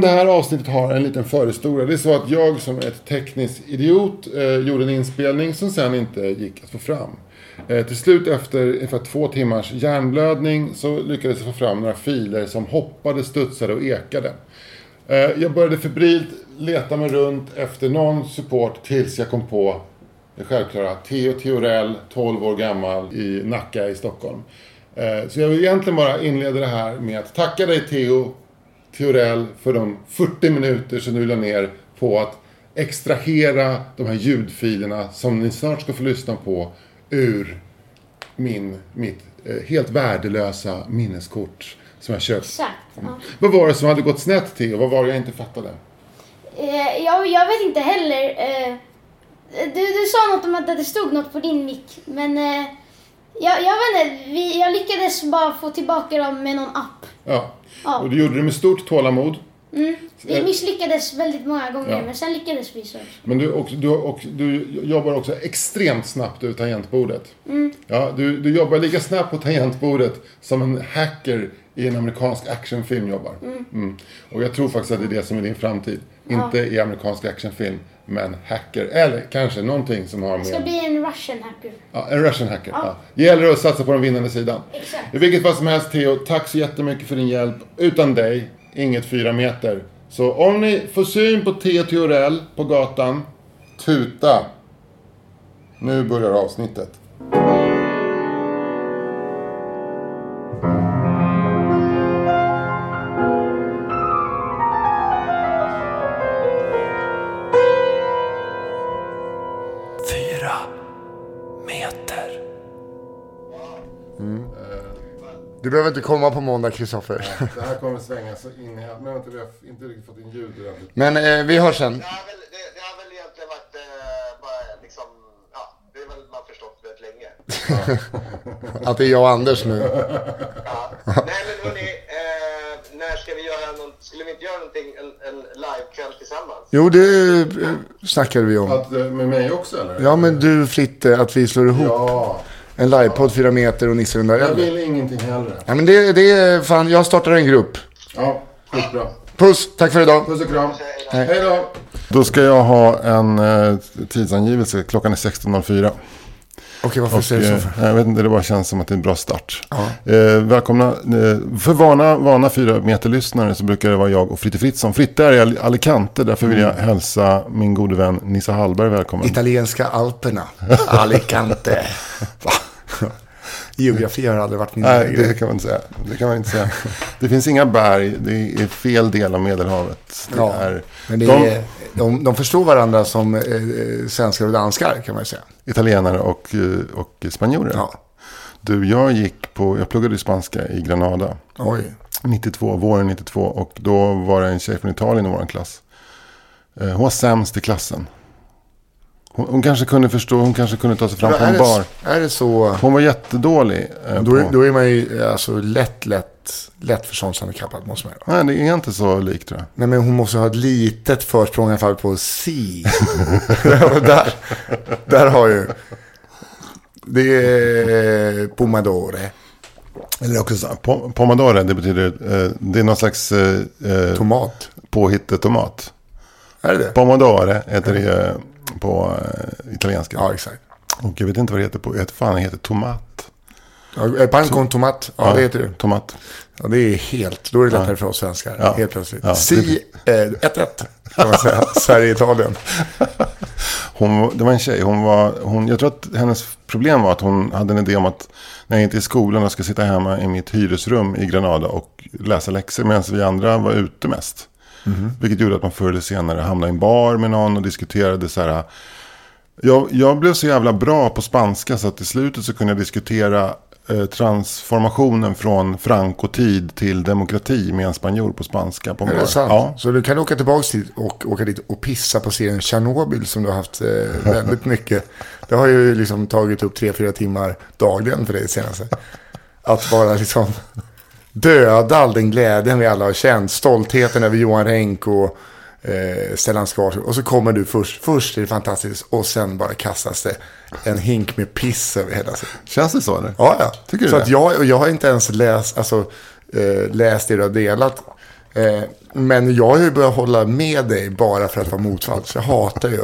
Det här avsnittet har en liten förhistoria. Det är så att jag som ett tekniskt idiot eh, gjorde en inspelning som sen inte gick att få fram. Eh, till slut efter ungefär två timmars hjärnblödning så lyckades jag få fram några filer som hoppade, studsade och ekade. Eh, jag började febrilt leta mig runt efter någon support tills jag kom på det självklara. Theo Theorell, 12 år gammal, i Nacka i Stockholm. Eh, så jag vill egentligen bara inleda det här med att tacka dig Theo Theorell för de 40 minuter som du la ner på att extrahera de här ljudfilerna som ni snart ska få lyssna på ur min, mitt eh, helt värdelösa minneskort som jag köpt. Exakt. Ja. Vad var det som hade gått snett Theo? Vad var det jag inte fattade? Eh, jag, jag vet inte heller. Eh, du, du sa något om att det stod något på din mick. Men eh, jag, jag vet inte. Vi, jag lyckades bara få tillbaka dem med någon app. Ja. Ja. Och du gjorde det med stort tålamod. Vi misslyckades väldigt många gånger, Ja. men sen lyckades vi så. Men du, och, du, och, du jobbar också extremt snabbt ur tangentbordet. Ja, du, du jobbar lika snabbt på tangentbordet som en hacker i en amerikansk actionfilm jobbar. Mm. Och jag tror faktiskt att det är det som är din framtid. Inte i amerikansk actionfilm, men hacker. Eller kanske någonting som har Jag ska med... bli en russian hacker. Ja, en Russian hacker. Ja. Det gäller att satsa på den vinnande sidan. Exakt. I vilket fall som helst Theo, tack så jättemycket för din hjälp. Utan dig, inget fyra meter. Så om ni får syn på Theo Theorell på gatan, tuta. Nu börjar avsnittet. Du behöver inte komma på måndag, Kristoffer. Det här kommer svänga så in i helvete. Men vänta, vi har inte riktigt fått in ljud. Men eh, vi hörs sen. Det har väl, det, det har väl egentligen varit eh, bara liksom, ja, det är väl man förstått väldigt länge. Att det är jag och Anders nu. Ja. Nej men hörni, eh, när ska vi göra någon, skulle vi inte göra någonting, en, en livekväll tillsammans? Jo, det eh, snackade vi om. Att, eh, med mig också eller? Ja, men du Fritte, att vi slår ihop Ja, en livepodd fyra meter och Nisse rundar jag elden. vill ingenting hellre. Ja, men det, det är fan, jag startar en grupp. Ja, skitbra. Puss, tack för idag. Puss och kram. Hej då. Då ska jag ha en eh, tidsangivelse. Klockan är 16.04. Okej, varför säger du så? För? Jag vet inte, det bara känns som att det är en bra start. Eh, välkomna. Eh, för vana, vana fyra meter-lyssnare så brukar det vara jag och Fritte Fritzson. Fritte är i Al- Alicante, därför vill jag hälsa min gode vän Nissa Hallberg välkommen. Italienska Alperna. Alicante. Geografi har aldrig varit min Nej, grej. det kan man inte säga. Det kan man inte säga. Det finns inga berg, det är fel del av Medelhavet. Det Ja, är, men det de, är, de, de förstår varandra som eh, eh, svenskar och danskar kan man säga. italienare och, eh, och spanjorer. Ja. Du, jag gick på, jag pluggade spanska i Granada. Oj. 92, våren 92. Och då var det en tjej från Italien i vår klass. Eh, Hon var sämst i klassen. Hon, hon kanske kunde förstå, hon kanske kunde ta sig fram på en det, bar. är det så? Hon var jättedålig. eh, Då är, då är man ju eh, alltså lätt, lätt, lätt förståndshandikappad måste man. Nej, det är inte så likt tror jag. Nej, men hon måste ha ett litet försprång i alla fall på si. där, där har ju... Det är Pomadore. Eller också så, po- pomodoro, det betyder, eh, det är någon slags eh, Tomat. påhittetomat. Är det det? Pomodoro heter det på eh, italienska. Ja, exakt. Och jag vet inte vad det heter på, jag vet fan det heter tomat. Ja, eh, Pan con tomat. Ja, det heter det. Tomat. Ja, det är helt... Då är det lättare för oss svenskar. Ja. Helt plötsligt. Ja, Si, 1-1 kan man säga. Sverige-Italien. Hon, det var en tjej, hon var, hon, jag tror att hennes problem var att hon hade en idé om att när jag inte är i skolan och ska sitta hemma i mitt hyresrum i Granada och läsa läxor medan vi andra var ute mest. Vilket gjorde att man förr eller senare hamnade i en bar med någon och diskuterade så här. Jag, jag blev så jävla bra på spanska så att i slutet så kunde jag diskutera eh, transformationen från Franco-tid till demokrati med en spanjor på spanska. På Är det sant? Ja. Så du kan åka tillbaka dit och åka dit och pissa på serien Tjernobyl som du har haft eh, väldigt mycket. Det har ju liksom tagit upp tre, fyra timmar dagligen för dig senaste. Att bara liksom döda all den glädjen vi alla har känt. Stoltheten över Johan Renck och eh, Stellan Skarsgård. Och så kommer du först. Först är det fantastiskt och sen bara kastas det en hink med piss över hela serien. Känns det så eller? Ja, ja. Tycker du så det? att jag, och jag har inte ens läst, alltså, eh, läst det du har delat. Eh, men jag har ju börjat hålla med dig bara för att vara motfall. Så jag hatar ju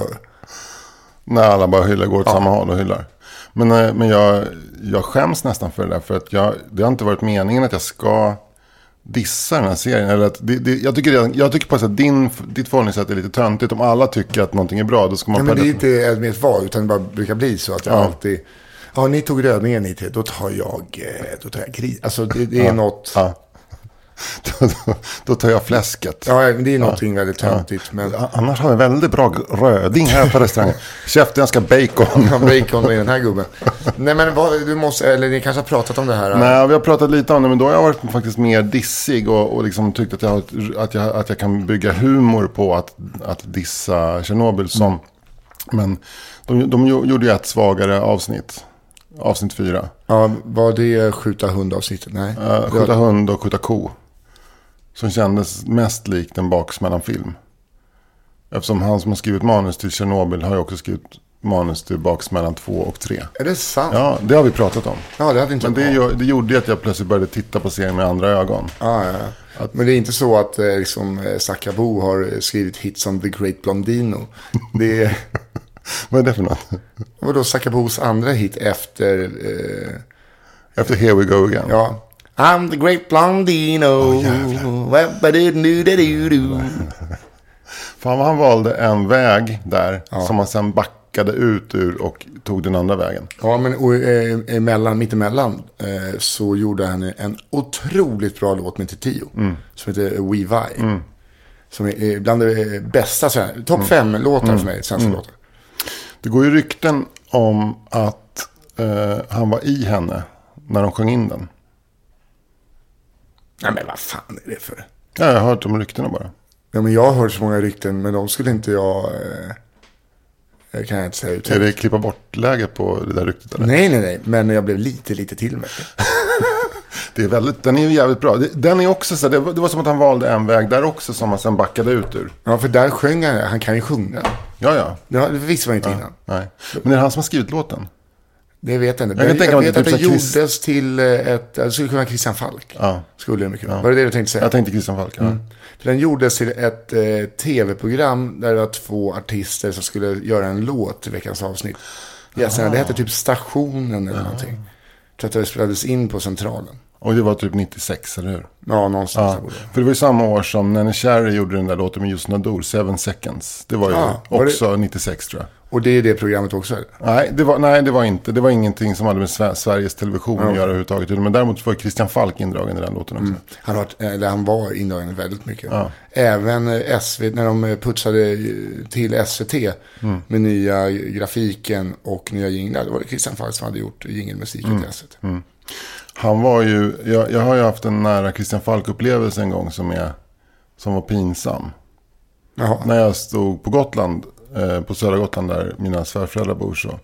När alla bara hyllar, går åt samma håll och hyllar. Men, eh, men jag, jag skäms nästan för det där. För att jag, det har inte varit meningen att jag ska dissa den här serien. Eller att det, det, jag, tycker redan, jag tycker på att din, ditt förhållningssätt är lite töntigt. Om alla tycker att någonting är bra, då ska man... Ja, men det är inte ett med val, utan det bara brukar bli så att jag Ja. alltid... Ja, ni tog rödningen ni till, då tar jag, eh, då tar jag gris. Alltså det, det är något... Ja. Då, då, tar jag fläsket. Ja, men det är någonting väldigt töntigt. Men A- Annars har vi väldigt bra röding här på restaurangen. Käften, jag ska bacon. Ja, bacon i den här gubben. Nej, men vad, du måste, eller ni kanske har pratat om det här. Nej, vi har pratat lite om det, men då har jag varit faktiskt mer dissig och, och liksom tyckt att jag, att, jag, att jag kan bygga humor på att, att dissa Tjernobyl. Som, Men de, de gjo- gjorde ju ett svagare avsnitt. Avsnitt fyra. Ja, var det skjuta hund-avsnittet? Nej. Uh, skjuta hund och skjuta ko. Som kändes mest likt en baksmällan-film. Eftersom han som har skrivit manus till Tjernobyl har ju också skrivit manus till baksmällan 2 och 3. Är det sant? Ja, Ja, det har vi pratat om. det hade inte Men det, gör- det gjorde att jag plötsligt började titta på serien med andra ögon. Ja, ja, ja. Men det är inte så att eh, liksom, eh, Sakabo har eh, skrivit hits om The Great Blondino. Det är, Vad är det för något? vadå Sakabos andra hit efter, eh, Efter Here We Go Again. ja. I'm the great blondino. Wabba-do-do-do-do. Fan vad han valde en väg där. Som han sen backade ut ur och tog den andra vägen. Ja, men och, eh, emellan, mittemellan eh, så gjorde han en otroligt bra låt med Tio. Som heter We Vi. Som är eh, bland det eh, bästa, topp fem låtar för mig, svenska låtar. Det går ju rykten om att eh, han var i henne när de sjöng in den. Nej, men vad fan är det för? Ja, jag har hört om ryktena bara. Ja, men jag har hört så många rykten, men de skulle inte jag... Eh, det kan jag inte säga ut. Är det klippa bort-läge på det där ryktet? Eller? Nej, nej, nej. Men jag blev lite, lite till med det. Det är väldigt, den är ju jävligt bra. Den är också så, det var, det var som att han valde en väg där också som han sen backade ut ur. Ja, för där sjöng han. Han kan ju sjunga. Ja, ja. Ja, det visste man ju inte innan. Nej. Men är det han som har skrivit låten? Det vet jag inte. Jag Jag, mig vet att det gjordes till eh, ett... Det skulle kunna vara Christian Falk. Ja. Skulle det mycket vara. Var det det du tänkte säga? Jag tänkte Christian Falk. Ja. För den gjordes till ett eh, tv-program där det var två artister som skulle göra en låt till veckans avsnitt. Yes, Det hette typ Stationen eller någonting. Jag tror att det spelades in på Centralen. Och det var typ 96, eller hur? Ja, någonstans Ja, det. för det var ju samma år som Nanny Cherry gjorde den där låten med Just Nador, Seven Seconds. Det var ju Ja, var det- också 96 tror jag. Och det är det programmet också. eller? Nej det, var, nej, det var inte. Det var ingenting som hade med Sve- Sveriges Television att göra överhuvudtaget. Men däremot var Christian Falk indragen i den låten också. Han, har, varit- eller han var indragen väldigt mycket. Även eh, SVT, när de eh, putsade eh, till SVT med nya grafiken och nya jinglar. Då var det Christian Falk som hade gjort jingelmusiken till SVT. Han var ju, jag, jag har ju haft en nära Christian Falk-upplevelse en gång som, är, som var pinsam. Jaha. När jag stod på Gotland, eh, på södra Gotland där mina svärföräldrar bor så.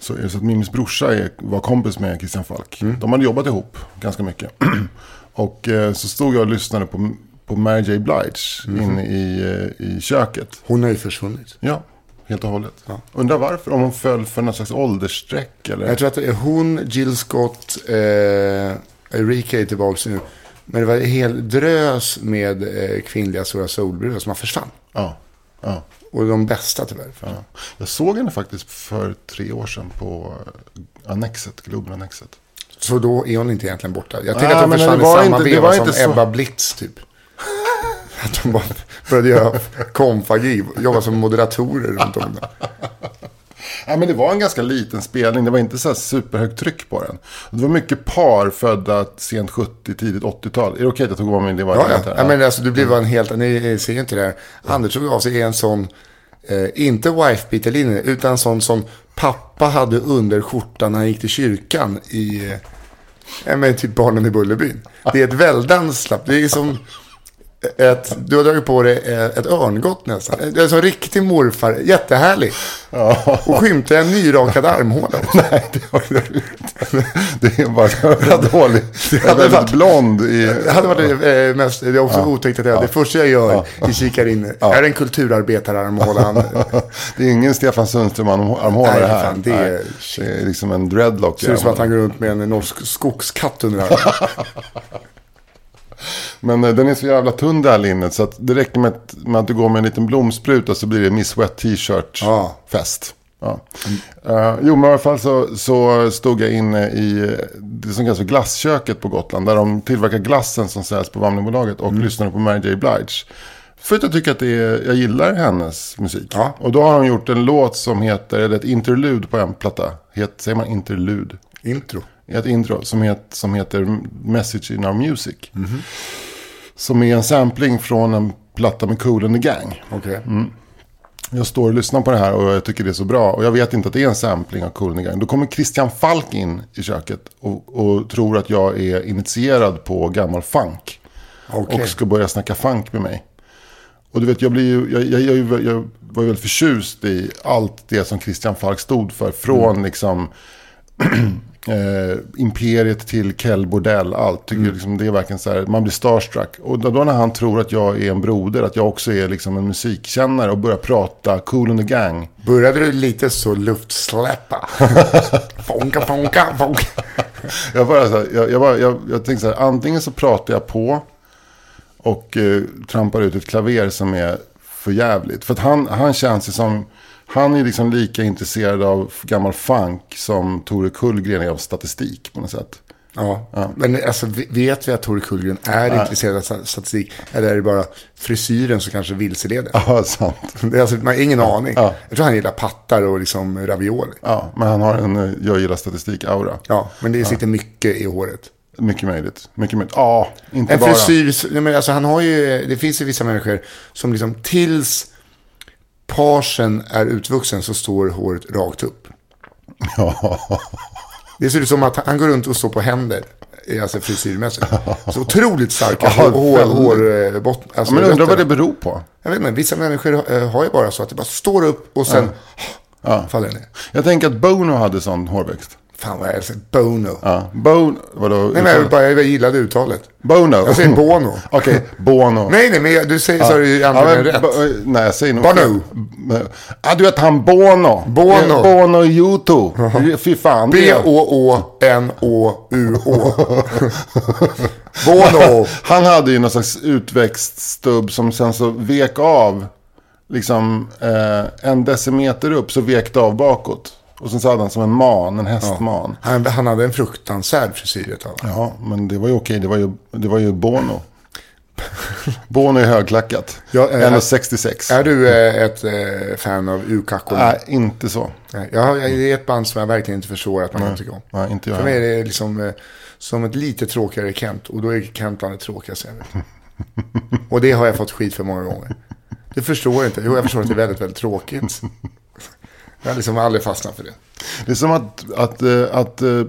Så så att Mimis brorsa är, var kompis med Christian Falk. De hade jobbat ihop ganska mycket. och eh, så stod jag och lyssnade på, på Mary J. Blige inne i, eh, i köket. Hon har ju försvunnit. Ja, helt och hållet. Undrar varför, om hon föll för någon slags åldersstreck eller? Jag tror att det är hon, Jill Scott, eh, Erika är tillbaka nu. Men det var en hel drös med eh, kvinnliga stora soulbrudar som har försvann. Ja, ja. Och de bästa tyvärr. Ja. Jag såg henne faktiskt för tre år sedan på eh, Annexet, Globen-Annexet. Så då är hon inte egentligen borta. Jag tänker Nej, att men försvann i samma inte- veva som inte så- Ebba Blitz typ. Att de bara började göra konfagi, jobba som moderatorer runt om. Där. Ja, men det var en ganska liten spelning. Det var inte så superhögt tryck på den. Det var mycket par födda sent 70, tidigt 80-tal. Är det okej att jag tog av mig det? Var Ja, ja. ja, men alltså du blev en helt, ni ser inte det här. Anders tog av sig en sån, eh, inte wife-beater-linje, utan sån som pappa hade under skjortan när han gick till kyrkan i, eh, men typ Barnen i Bullerbyn. Det är ett väldans. Det är som ett, du har dragit på dig ett örngott nästan. Det är som riktig morfar. Jättehärlig. Och skymtar en nyrakad armhåla. Nej, det har jag inte. Det är bara dåligt. Jag är hade väldigt varit- blond i... Det hade varit eh, mest, det är också otäckt att jag, det första jag gör i kikar in, är en kulturarbetararmhåla. Det är ingen Stefan Sundström-armhåla det här. fan, det är- Nej, det är liksom en dreadlock. i ser ut som att han går runt med en norsk skogskatt under armen. Men eh, den är så jävla tunn det här linnet så att det räcker med att, med att du går med en liten blomspruta så blir det Miss Wet T-shirt Ja. Eh, jo, men i alla fall så, så stod jag inne i eh, det som kallas för glassköket på Gotland. Där de tillverkar glassen som säljs på Vamlingbolaget och lyssnade på Mary J. Blige. För att jag tycker att det är, jag gillar hennes musik. Ja. Och då har hon gjort en låt som heter, eller ett interlud på en platta. Het, säger man interlud? Intro. Ett intro som, het, som heter Message in Our Music. Som är en sampling från en platta med Cool and the Gang. Okej. Jag står och lyssnar på det här och jag tycker det är så bra. Och jag vet inte att det är en sampling av Cool and the Gang. Då kommer Christian Falk in i köket och, och tror att jag är initierad på gammal funk. Okej. Och ska börja snacka funk med mig. Och du vet, jag, blir ju, jag, jag, jag, jag var ju väldigt förtjust i allt det som Christian Falk stod för. Från liksom eh, Imperiet till Kell Bordell. Allt. Tycker liksom, det är verkligen så här, man blir starstruck. Och då, när han tror att jag är en broder, att jag också är liksom en musikkännare och börjar prata Cool and the Gang. Började du lite så luftsläppa? fonka, fonka, fonka. Jag, bara, så här, jag, jag, bara, jag, jag tänkte så här, antingen så pratar jag på och eh, trampar ut ett klaver som är för jävligt. För att han, han känns ju som, han är liksom lika intresserad av gammal funk som Tore Kullgren är av statistik på något sätt. Ja. Men alltså, vet vi att Tore Kullgren är intresserad av sta- statistik? Eller är det bara frisyren som kanske vilseleder? Ja, sant. Det är alltså, man har ingen aning. Ja. Jag tror han gillar pattar och liksom ravioli. Ja, men han har en jag gillar statistik-aura. Ja, men det sitter mycket i håret. Mycket möjligt. Mycket möjligt. Ja, inte En bara. frisyr, nej, men alltså han har ju, det finns ju vissa människor som liksom tills parsen är utvuxen så står håret rakt upp. Det ser ut som att han går runt och står på händer. Alltså frisyrmässigt. Så otroligt starka Ja, hår, hår, hårbotten. Alltså men undrar vad det beror på. Jag vet inte, vissa människor eh, har ju bara så att det bara står upp och sen faller ner. Jag tänker att Bono hade sån hårväxt. Fan vad jag älskar Bono. Ja, Bono, vadå? Nej men jag, bara, jag gillade uttalet. Bono. Jag säger Bono. Okej, Bono. Nej nej men jag- du säger så det ju antagligen men, rätt. nej, jag säger nog Bono. Ja, du vet han Bono. Bono. Bono Yuto. Fy fan. B-O-Å-N-O-U-Å. Bono. Han hade ju någon slags utväxt stubb som sen så vek av. Liksom eh, en decimeter upp så vek det av bakåt. Och sen så hade han som en man, en hästman. Han, han hade en fruktansvärd frisyr ett. Ja, men det var ju okej. Det var ju, det var ju Bono. Bono är högklackat. Ja, eh, 1,66. Är du eh, ett eh, fan av urkackorna? Nej, inte så. Nej. Jag, jag, det är ett band som jag verkligen inte förstår att man kan tycka om. Nej, inte jag. För mig är det liksom som ett lite tråkigare Kent. Och då är Kent bland det tråkigaste jag vet. Och det har jag fått skit för många gånger. Du förstår inte. Jo, jag förstår att det är väldigt, väldigt tråkigt. Jag har liksom aldrig fastnat för det. Det är som att, att, eh, att eh,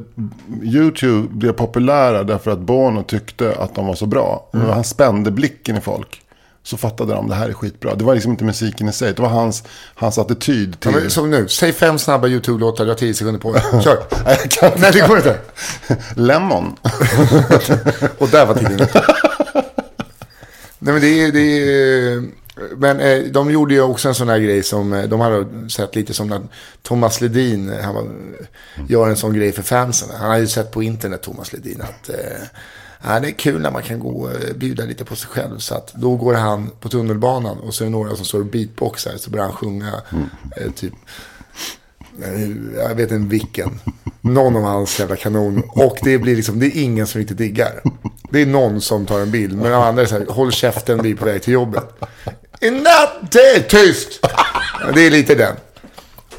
YouTube blev populära därför att Bono tyckte att de var så bra. Mm. Han spände blicken i folk. Så fattade de det här är skitbra. Det var liksom inte musiken i sig. Det var hans, hans attityd Ja, till... men, som nu, säg fem snabba YouTube-låtar, du har tio sekunder på dig. Kör. Nej, kan inte. Nej, det går inte. Lemon. Och där var tiden. Nej men det är, det är, men eh, de gjorde ju också en sån här grej som, eh, de hade sett lite som när Thomas Ledin, eh, han var, gör en sån grej för fansen. Han har ju sett på internet, Thomas Ledin, att eh, ja, det är kul när man kan gå och bjuda lite på sig själv. Så att då går han på tunnelbanan och så är det några som står och beatboxar, så börjar han sjunga eh, typ jag vet inte vilken. Någon av hans jävla kanon. Och det blir liksom, det är ingen som riktigt diggar. Det är någon som tar en bild. Men de andra är så här, håll käften, vi är på väg till jobbet. Inte tyst! Det är lite den.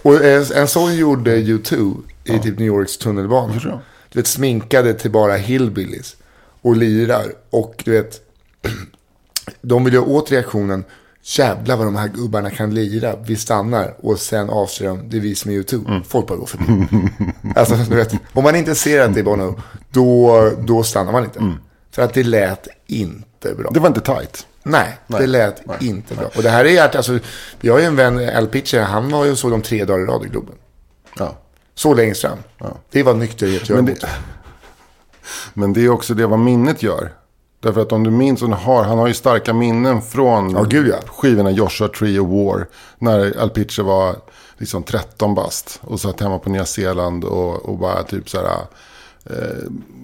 Och en, en sån gjorde U2 i typ New Yorks tunnelbana. Du vet, sminkade till bara hillbillies. Och lirar. Och du vet, de vill ju åt reaktionen. Jävlar vad de här gubbarna kan lira. Vi stannar och sen avslöjar de, det är vi som är YouTube. Folk bara går förbi. alltså, du vet, om man inte ser att det är Bono, då, då stannar man inte. För att det lät inte bra. Det var inte tight. Nej, Nej. det lät Nej. inte bra. Och det här är, alltså, jag har ju en vän, Al Pitcher, han var ju och såg dem tre dagar i rad i Globen. Ja. Så längst fram. Det var nykterhet gör Men det, men det är också det vad minnet gör. Därför att om du minns, och har, han har ju starka minnen från Ja, gud, ja. skivorna Joshua Tree och War. När Al Pitcher var liksom 13 bast och satt hemma på Nya Zeeland och, och bara typ så här, eh,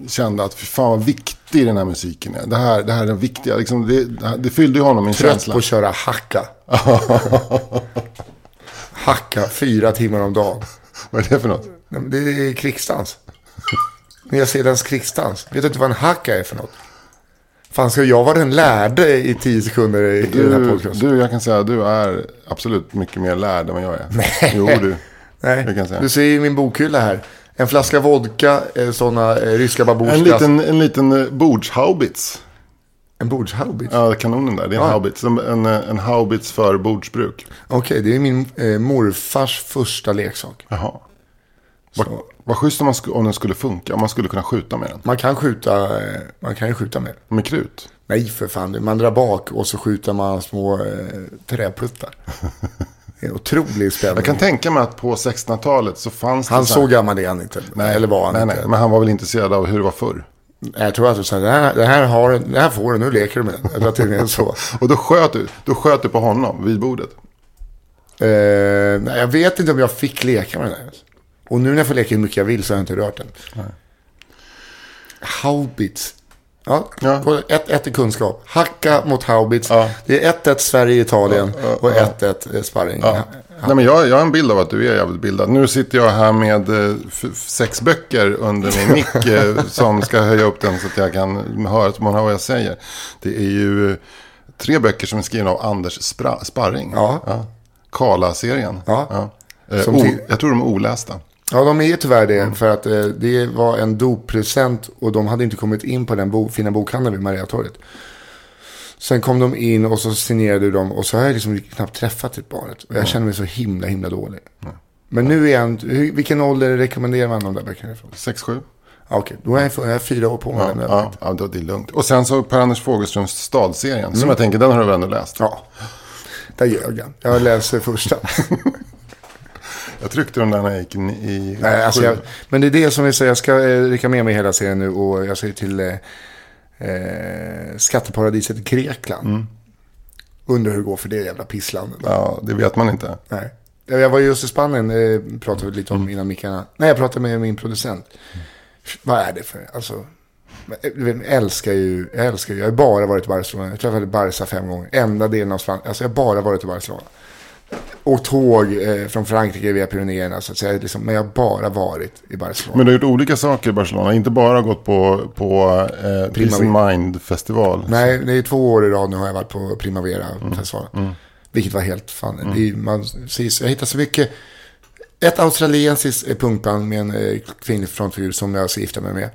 kände att fan vad viktig den här musiken är. Det här, det här är den viktiga. Liksom, det, det fyllde ju honom en Trött känsla. på att köra hacka. hacka fyra timmar om dagen. Vad är det för något? Det är krigsdans. Nya Zeelands krigsdans. Vet du inte vad en hacka är för något? Fan, ska jag vara den lärde i tio sekunder i, i den här Du, podcasten? du, jag kan säga att du är absolut mycket mer lärd än vad jag är. Nej. Jo, du. Nej, du ser ju min bokhylla här. En flaska vodka, eh, sådana eh, ryska babusjkas. En liten, en liten eh, bordshaubits. En bordshaubits? Ja, kanonen där. Det är en Ja. haubits. En, en, haubits för bordsbruk. Okej, det är min eh, morfars första leksak. Jaha. Vad, schysst om, man om den skulle funka. Om man skulle kunna skjuta med den. Man kan skjuta, man kan ju skjuta med den. Med krut. Nej, för fan. Man drar bak och så skjuter man små eh, träpluttar. En otrolig spänning. Jag kan tänka mig att på 1600-talet så fanns det... Han så så gammal är han inte. Nej, Eller var han nej, inte. nej, men han var väl intresserad av hur det var förr. Jag tror att du sa, det här, det, här har, det här får du, nu leker du med den. Så. Och då sköt du, då sköt du på honom vid bordet. Eh, nej, jag vet inte om jag fick leka med den här. Och nu när jag får leka hur mycket jag vill så har jag inte rört den. Haubits. Ja, Ja. på ett, ett i kunskap. Hacka mot Haubits. Ja. Det är 1-1 Sverige-Italien Ja, och ja. 1-1 sparring. Ja. Nej, men jag, jag har en bild av att du är jävligt bildad. Nu sitter jag här med eh, sex böcker under min mick eh, som ska höja upp den så att jag kan höra, så man hör vad jag säger. Det är ju eh, tre böcker som är skrivna av Anders Spra- Sparring. Ja. Kala-serien. Ja. Eh, jag tror de är olästa. Ja, de är tyvärr det. För att eh, det var en doppresent och de hade inte kommit in på den bo fina bokhandeln vid Mariatorget. Sen kom de in och så signerade de och så har jag liksom knappt träffat typ barnet. Och jag känner mig så himla, himla dålig. Men nu är han, hur, vilken ålder rekommenderar man de där böckerna ifrån? 6-7. Ja, Okej, då är jag, jag har fyra år på mig. Ja, ja, ja, då- det är lugnt. Och sen så Per-Anders Fogelströms Stadserien. Som jag tänker, den har du väl ändå läst? ja, där ljög han. Jag läser första. Jag tryckte den där när jag gick in i Nej, alltså jag, men det är det som jag säger. Jag ska eh, rycka med mig hela serien nu och jag säger till eh, eh, skatteparadiset Grekland. Undrar hur det går för det jävla pisslandet. Ja, det vet man inte. Nej. Jag jag var just i Spanien, eh, pratade vi lite om innan mickarna. Nej, jag pratade med min producent. Vad är det för, alltså. Jag älskar ju, jag älskar ju, jag har bara varit i Barcelona. Jag träffade Barca fem gånger. Enda delen av Spanien, alltså jag har bara varit i Barcelona. Och tåg eh, från Frankrike via Pyrenéerna, så att säga. Liksom, men jag har bara varit i Barcelona. Men du har gjort olika saker i Barcelona. Inte bara gått på, på eh, Peace and Mind-festival. Nej, det är två år i rad nu har jag varit på Primavera festivalen. Vilket var helt fan. Det är, man, precis, jag hittade så mycket. Ett australiensiskt eh, punkband med en eh, kvinnlig frontfigur som jag ska gifta mig med.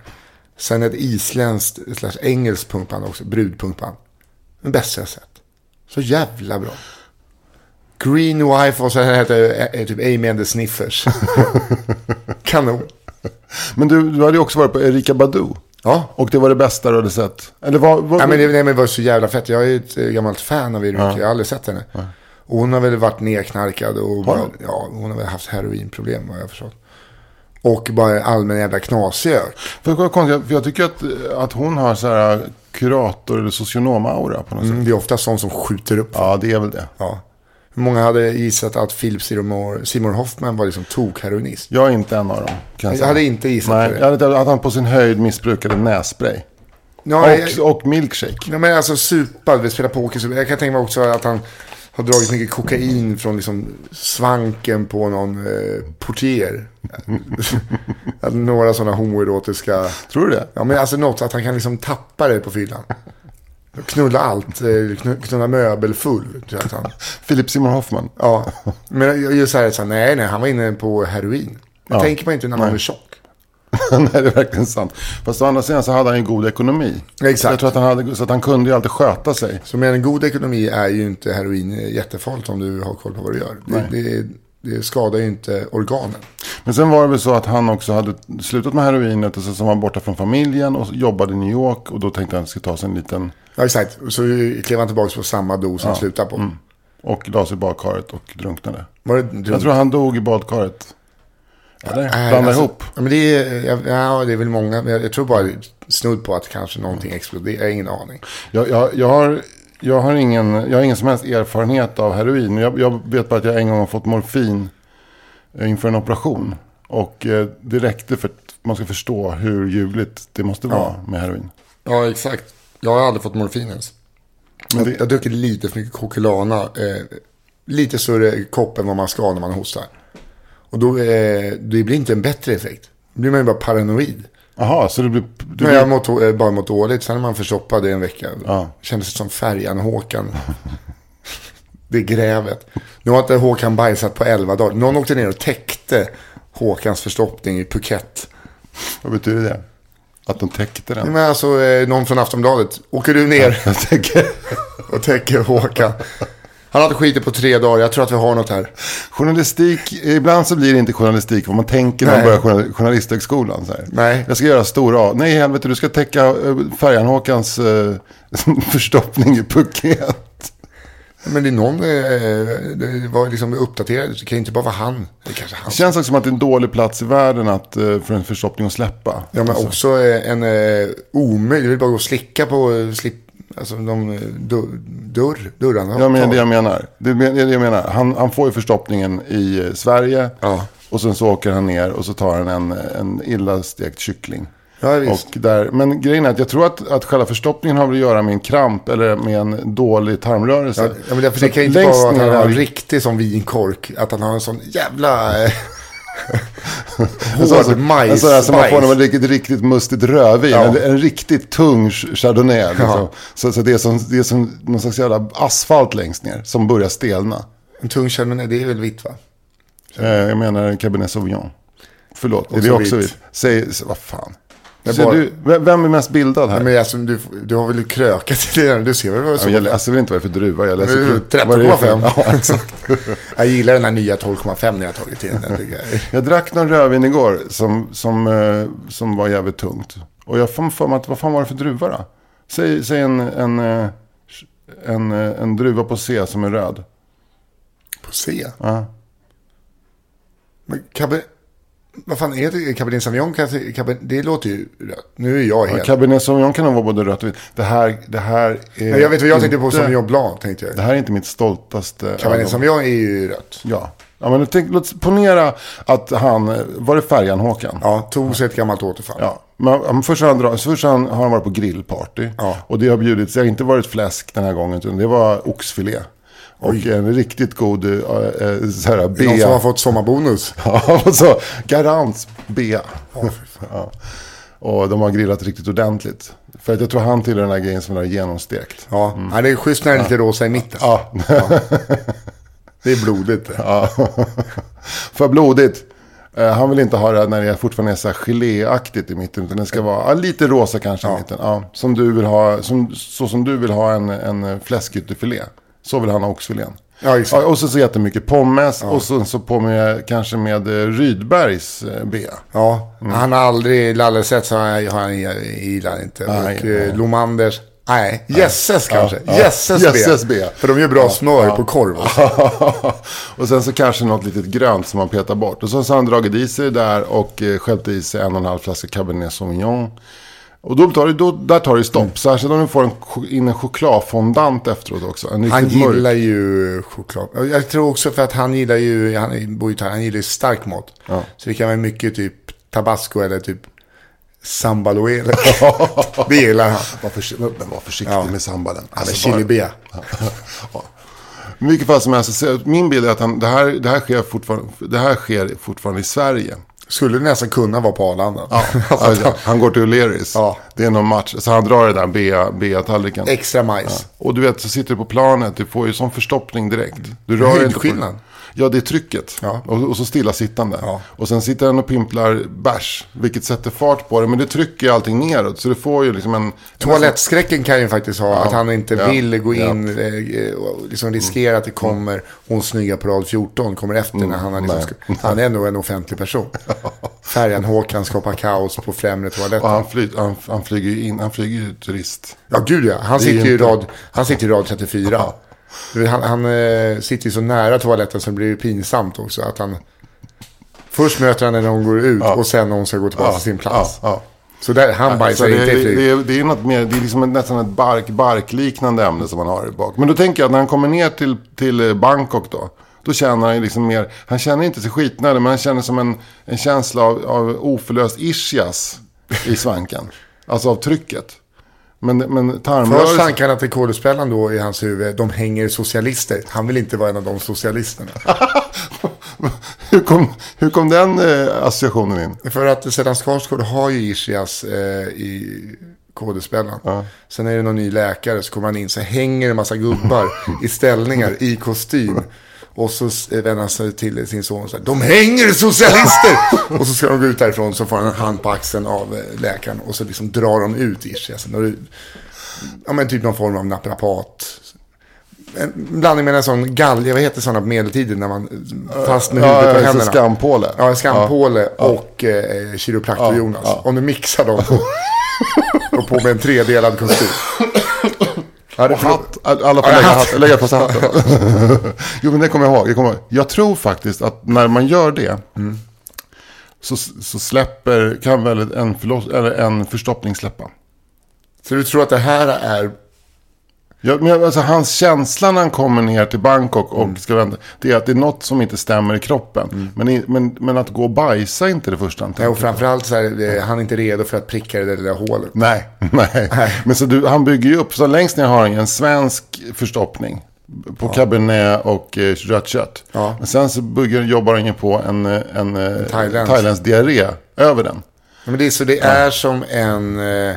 Sen ett isländskt, ett slags engelskt punkband också, brudpunkband. Den bästa jag sett. Så jävla bra. Green Wife och här heter eh, typ Amy and the Sniffers. Kanon. Men du, du hade ju också varit på Erika Badu. Ja. Och det var det bästa du hade sett. Eller vad? vad Nej, men det, nej, men det var så jävla fett. Jag är ju ett gammalt fan av Erika. Jag har aldrig sett henne. Och hon har väl varit nedknarkad och bara, ja, hon har väl haft heroinproblem vad jag förstått. Och bara allmän jävla knasig För, var för jag tycker att, att hon har så här kurator eller socionom-aura på något sätt. mm, Det är ofta sånt som skjuter upp. Ja, det är väl det. Ja. Många hade gissat att Philip Seymour, Seymour Hoffman var liksom tok-heroinist? Jag är inte en av dem. Jag, Jag hade inte gissat Nej, det. jag hade att han på sin höjd missbrukade nässpray. Ja, Och, och milkshake. ja, men alltså supad, vi spelar poker. Jag kan tänka mig också att han har dragit mycket kokain från liksom svanken på någon eh, portier. Några sådana homoerotiska... Tror du det? Ja, men alltså något att han kan liksom tappa det på fyllan. Knulla allt, eh, knu- knulla möbel full. Philip Seymour Hoffman. Ja, men just så här, så här, nej, nej, han var inne på heroin. Det Ja. tänker man inte när man Nej. är tjock. Nej, det är verkligen sant. Fast å andra sidan så hade han ju god ekonomi. Exakt. Jag tror att han hade, så att han kunde ju alltid sköta sig. Så med en god ekonomi är ju inte heroin jättefarligt om du har koll på vad du gör. Det, det, det skadar ju inte organen. Men sen var det väl så att han också hade slutat med heroinet och så så var han borta från familjen och jobbade i New York. Och då tänkte han att han skulle ta sig en liten Ja, exakt. Så klev han tillbaka på samma dos han slutade på. och la sig i badkaret och drunknade. Var det, Jag tror han dog i badkaret. Eller? Nej, Blanda alltså, ihop. Ja, men det, är, ja, ja, det är väl många. Men jag, tror bara snudd på att kanske någonting exploderar. Jag har ingen aning. Jag, jag, jag, har, jag, har ingen, jag har ingen som helst erfarenhet av heroin. Jag, jag vet bara att jag en gång har fått morfin eh, inför en operation. Och eh, det räckte för att man ska förstå hur ljuvligt det måste vara med heroin. Ja, exakt. Jag har aldrig fått morfin ens. Men Jag, det- jag dricker lite för mycket Coquelana. Eh, lite större kopp än vad man ska när man hostar. Och då eh, det blir inte en bättre effekt. Då blir man ju bara paranoid. Jaha, så det blir... Det Men jag blir mått, eh, bara mått dåligt. Sen när man förstoppade en vecka. Ja. Kändes som färjan Håkan. det är grävet. Nu har inte Håkan bajsat på 11 dagar. Någon åkte ner och täckte Håkans förstoppning i Phuket. vad betyder det? Att de täckte den? Men alltså, eh, någon från Aftonbladet. Åker du ner Jag tänker, och täcker Håkan. Han hade skitit på tre dagar. Jag tror att vi har något här. journalistik, ibland så blir det inte journalistik vad man tänker när man börjar journal- journalisthögskolan. Så här. Nej. Jag ska göra stora A. Nej, helvete, du ska täcka eh, Färjan-Håkans eh, förstoppning i Phuket. Men det är någon, eh, det var liksom uppdaterad. Det kan inte bara vara han. Det är kanske han. Det känns också som att det är en dålig plats i världen att, eh, för en förstoppning att släppa. Ja, men Alltså, också eh, en omöjlig. Du vill bara gå och slicka på slip, alltså de dörr, dörr, dörrarna. Ja, men det jag menar. Det är det jag menar. Han, han får ju förstoppningen i Sverige. Ja. Och sen så åker han ner och så tar han en, en illa stekt kyckling. Ja, visst. Och där, men grejen är att jag tror att, att själva förstoppningen har att göra med en kramp eller med en dålig tarmrörelse. Ja, men det, det kan ju inte vara att han har en är- riktig som vinkork. Att han har en sån jävla eh, sån hård en sån där som man får när man dricker ett riktigt mustigt rödvin. Ja. En, en riktigt tung chardonnay. Liksom. Ja. Så, så det, är som, det är som någon slags jävla asfalt längst ner. Som börjar stelna. En tung chardonnay, det är väl vitt va? Eh, jag menar en cabernet sauvignon. Förlåt, är Också det också vitt. vitt? Säg, vad fan. Är Ser bara- du, vem- är mest bildad här? Ja, men alltså, du, du har väl krökat i det. Du ser väl vad Ja, så. men jag läser väl inte vad det är för druva. Jag läser Mm, vad det är för- 13,5. Ja, exakt. Jag gillar den här nya 12,5 när jag tagit till den. jag. Jag drack någon rödvin igår som, som, eh, som var jävligt tungt. Och jag får för mig att, vad fan var det för druva då? Säg, säg en, en, eh, en, eh, en druva på C som är röd. På C. Ja. Men Cabernet... Vad fan är det? Cabernet Sauvignon? Cabernet, det låter ju rött. Nu är jag Ja, helt... Cabernet Sauvignon kan nog vara både rött och vitt. Det här, det här är Nej, jag vet vad jag tänkte på inte- Sauvignon Blanc. Tänkte jag. Det här är inte mitt stoltaste. Cabernet. Sauvignon är ju rött. Ja. ja men tänk, låt ponera att han, var det färjan Håkan? Ja, tog sig ett gammalt återfall. Ja, men först, har han, först han, har han varit på grillparty. Ja. Och det har bjudits, det har inte varit fläsk den här gången, utan det var oxfilé. Och en riktigt god uh, så här, är någon som har fått sommarbonus. Ja, så Garants bea. ja. Och de har grillat riktigt ordentligt. För att jag tror han tillhör den här grejen som är genomstekt. Ja, Nej, det är schysst när det är lite rosa i mitten. Ja, Det är blodigt. ja. för blodigt. Eh, han vill inte ha det när det fortfarande är så här geléaktigt i mitten. Utan det ska vara ja, lite rosa kanske i mitten. Ja, som du vill ha, som, så som du vill ha en, en fläskytterfilé. Så vill han ha oxfilén. Ja. Ja, och så, så jättemycket pommes. Och så, så på med, kanske med eh, Rydbergs eh, bea. Ja, han har aldrig, Lalle sett så han, han gillar inte. Nej, och nej. eh, Lomanders, nej, Jesses kanske. ja. Jesses, Jesses B. B. För de gör bra smör på korv. också. och sen så kanske något litet grönt som man petar bort. Och så har han dragit i sig det där och skällt i sig en och en halv flaska Cabernet Sauvignon. Och då tar det, då, där tar det stopp. Särskilt om du får en, in en chokladfondant efteråt också. Han riktigt mörk. gillar ju choklad. Jag tror också för att han gillar ju, han bor ju han gillar ju stark mat. Så det kan vara mycket typ tabasco eller typ sambaloe. det gillar han. Var, försi- men var försiktig Ja. med sambalen. Han är Alltså, bara- chili bea. I vilket fall som helst, min bild är att han, det, här, det, här sker fortfarande, det här sker fortfarande i Sverige. Skulle nästan kunna vara på Arlanda. Ja, Alltså, han går till O'Learys. Ja. det är någon match. Så han drar det där bea-tallriken. Extra majs. Och du vet, så sitter du på planet, du får ju sån förstoppning direkt. Du rör dig inte på- Höjdskillnad. Ja, det är trycket. Ja. Och, och så stillasittande. Ja. Och sen sitter han och pimplar bärs, vilket sätter fart på det. Men det trycker ju allting neråt, så du får ju liksom en... Toalettskräcken kan ju faktiskt ha att han inte Ja. vill gå Ja. in eh, och liksom riskera att det kommer hon snygga på rad 14 kommer efter när han har liksom, Mm. nej. han är ändå en offentlig person. Färjan Håkan skapar kaos på främre Och toaletten. han, fly, han, han flyger ju in, han flyger ju turist. Ja, gud ja. Han Det sitter ju i inte- rad, han sitter i rad 34. Han, han eh, sitter ju så nära toaletten så det blir pinsamt också. Att han, först möter han när hon går ut och sen när hon ska gå tillbaka till sin plats. Ja, ja. Så där, han bajsar det, inte det, det, är, det är något mer, det är liksom nästan ett bark, barkliknande ämne som man har bak. Men då tänker jag att när han kommer ner till, till eh, Bangkok då. Då känner han liksom mer, han känner inte sig skitnödig men han känner som en, en känsla av, av oförlöst ischias i svanken. alltså av trycket. Men, men tarmrörelsen... tankarna till skådespelaren då i hans huvud, de hänger socialister. Han vill inte vara en av de socialisterna. hur, kom, hur kom den eh, associationen in? För att Stellan Skarsgård har ju ischias eh, i kodespelaren. Sen är det någon ny läkare så kommer han in så hänger en massa gubbar i ställningar i kostym. Och så eh, vänder han sig till sin son och säger De hänger socialister! och så ska de gå ut därifrån så får han en hand på axeln av eh, läkaren. Och så liksom drar de ut ischiasen. Det- Ja men typ någon form av naprapat. En blandning med en sån galge, vad heter sådana på medeltiden när man fast med Ja, huvudet på ja, så händerna. skampåle. Ja, skampåle och eh, kiropraktor Jonas. ja. Om du mixar dem på, och på med en tredelad kostym. Ja, det, Hatt, alla får Ja, lägga, hatt. lägga på sig hatten. jo men det kommer jag ihåg. Jag, kommer ihåg. jag tror faktiskt att när man gör det. Så, så släpper, kan väl en, förloss, eller en förstoppning släppa. Så du tror att det här är... Ja, men alltså, hans känsla när han kommer ner till Bangkok och Mm. ska vänta. Det är att det är något som inte stämmer i kroppen. Men, i, men, men att gå och bajsa är inte det första han Nej, tänker och framförallt så är han är inte redo för att pricka det där lilla hålet. Nej, nej. Men så du, han bygger ju upp, så längst ner har han en svensk förstoppning. På cabernet och eh, rött kött. Ja. Men sen så bygger, jobbar han ju på en, eh, en, en thailändsk. thailändsk diarré över den. Men det är, så det är som en... Eh,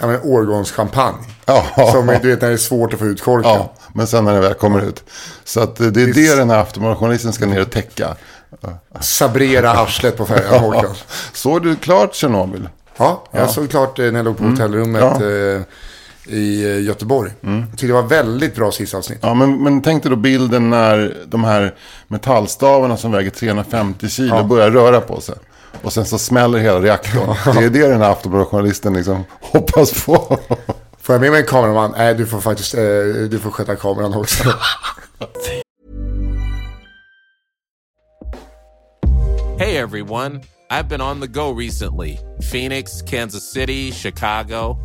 ja, men årgångschampagne. Ja. Som du vet när det är svårt att få ut korken. Ja, men sen när det väl kommer ut. Så att eh, det är det den här Aftonbladet-journalisten ska ner och täcka. Sabrera arslet på färjan Håkan. Såg du klart Tjernobyl? Ja, jag såg klart eh, när jag låg på hotellrummet Ja. Mm. eh, i Göteborg. Jag tyckte det var väldigt bra sista avsnitt. Ja, men, men tänk dig då bilden när de här metallstavarna som väger 350 kilo börjar röra på sig. Och sen så smäller hela reaktorn. Det är det den här Aftonbladet-journalisten liksom hoppas på. Får jag med mig en kameraman? Nej, du får faktiskt eh, du får sköta kameran också. Hey everyone, I've been on the go recently Phoenix, Kansas City, Chicago.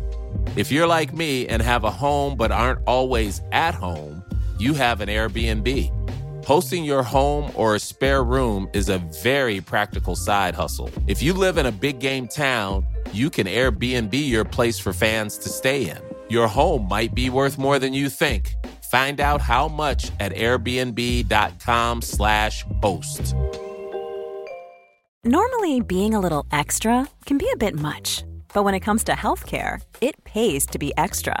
If you're like me and have a home but aren't always at home, you have an Airbnb. Hosting your home or a spare room is a very practical side hustle. If you live in a big game town, you can Airbnb your place for fans to stay in. Your home might be worth more than you think. Find out how much at airbnb.com/slash host. Normally, being a little extra can be a bit much, but when it comes to healthcare, it pays to be extra.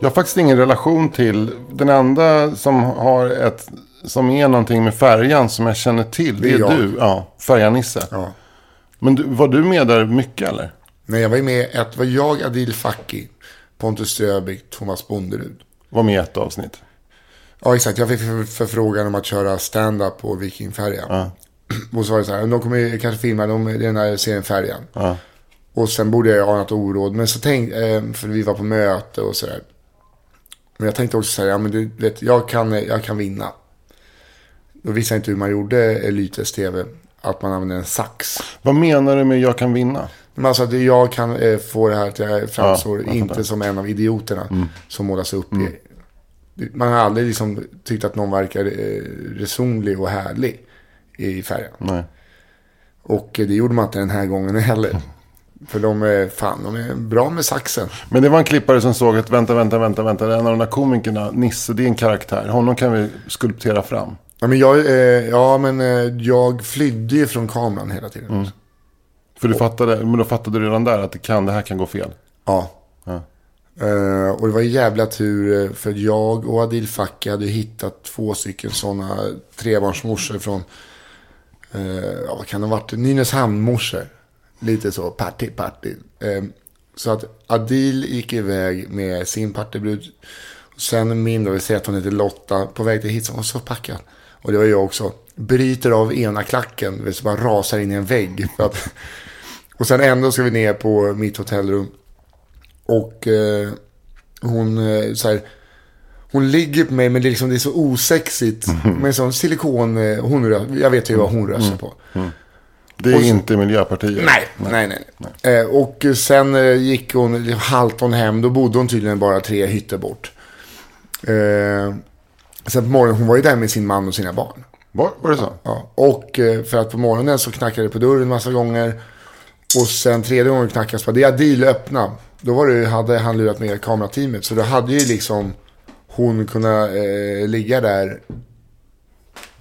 Jag har faktiskt ingen relation till den enda som har ett som är någonting med färjan som jag känner till. Det är, Det är du, ja, färjan-Nisse. Ja. Men du, var du med där mycket eller? Nej, jag var med ett, var jag, Adil Fakki, Pontus Ströbeck, Thomas Bonderud. Var med i ett avsnitt. Ja, exakt. Jag fick för- förfrågan om att köra stand-up på Vikingfärjan. Och så var det så här, de kommer kanske filma de, den här serien Färjan. Och sen borde jag anat oråd. Men så tänkte, eh, för vi var på möte och sådär. Men jag tänkte också säga, ja men du vet, jag kan, jag kan vinna. Då visste jag inte hur man gjorde Elites TV. Att man använde en sax. Vad menar du med jag kan vinna? Men alltså att jag kan eh, få det här att jag framstår Ja, inte som en av idioterna som målas upp i. Man har aldrig liksom tyckt att någon verkar eh, resonlig och härlig i färgen. Nej. Och eh, det gjorde man inte den här gången heller. För de är, fan, de är bra med saxen. Men det var en klippare som såg att vänta, vänta, vänta, vänta. En av de där komikerna, Nisse, det är en karaktär. Honom kan vi skulptera fram. Ja, men jag, eh, ja, men eh, jag flydde ju från kameran hela tiden. För du fattade, men då fattade du redan där att det, kan, det här kan gå fel. Ja. Ja. Eh, och det var jävla tur eh, för jag och Adil Fakki hade hittat två stycken sådana trebarnsmorsor från, eh, vad kan det ha varit, Nynäshamn-morsor. Lite så, party, party. Eh, så att Adil gick iväg med sin partybrud. Sen min då, vi säger att hon heter Lotta, på väg till hit, så hon så packad. Och det var jag också. Bryter av ena klacken, så bara rasar in i en vägg. Att, och sen ändå ska vi ner på mitt hotellrum. Och eh, hon eh, så här, hon ligger på mig men det är, liksom, det är så osexigt. Med sån silikon, eh, hon jag vet ju vad hon röstar på. Det är Och inte Miljöpartiet. Nej, nej, nej. nej. Eh, och sen eh, gick hon, halt hon hem, då bodde hon tydligen bara tre hytter bort. Eh, sen på morgonen, hon var ju där med sin man och sina barn. Var, var det så? Ja, och eh, för att på morgonen så knackade det på dörren massa gånger. Och sen tredje gången knackas på. Det är Adil öppna. Då var det, hade han lurat med kamerateamet. Så då hade ju liksom hon kunnat eh, ligga där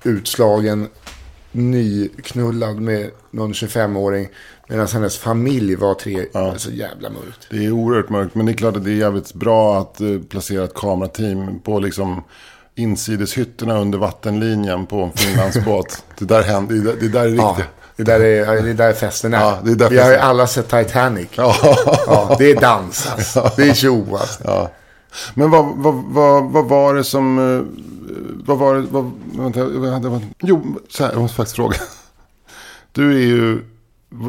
utslagen, nyknullad med någon 25-åring. Medan hennes familj var tre. Är så jävla mörkt. Det är oerhört mörkt. Men det är klart att det är jävligt bra att eh, placera ett kamerateam på liksom insideshytterna under vattenlinjen på en Finlandsbåt. det där händer. Det, där- det där är riktigt. Ja, det där är, det är där festen är. Ja, det är där Vi har ju festen alla sett Titanic. Ja. Ja, det är dans alltså. Det är tjo alltså. Ja. Men vad, vad, vad, vad var det som... eh, Vad var det... Vad, vänta, vad, jo, så här, jag måste faktiskt fråga. Du är ju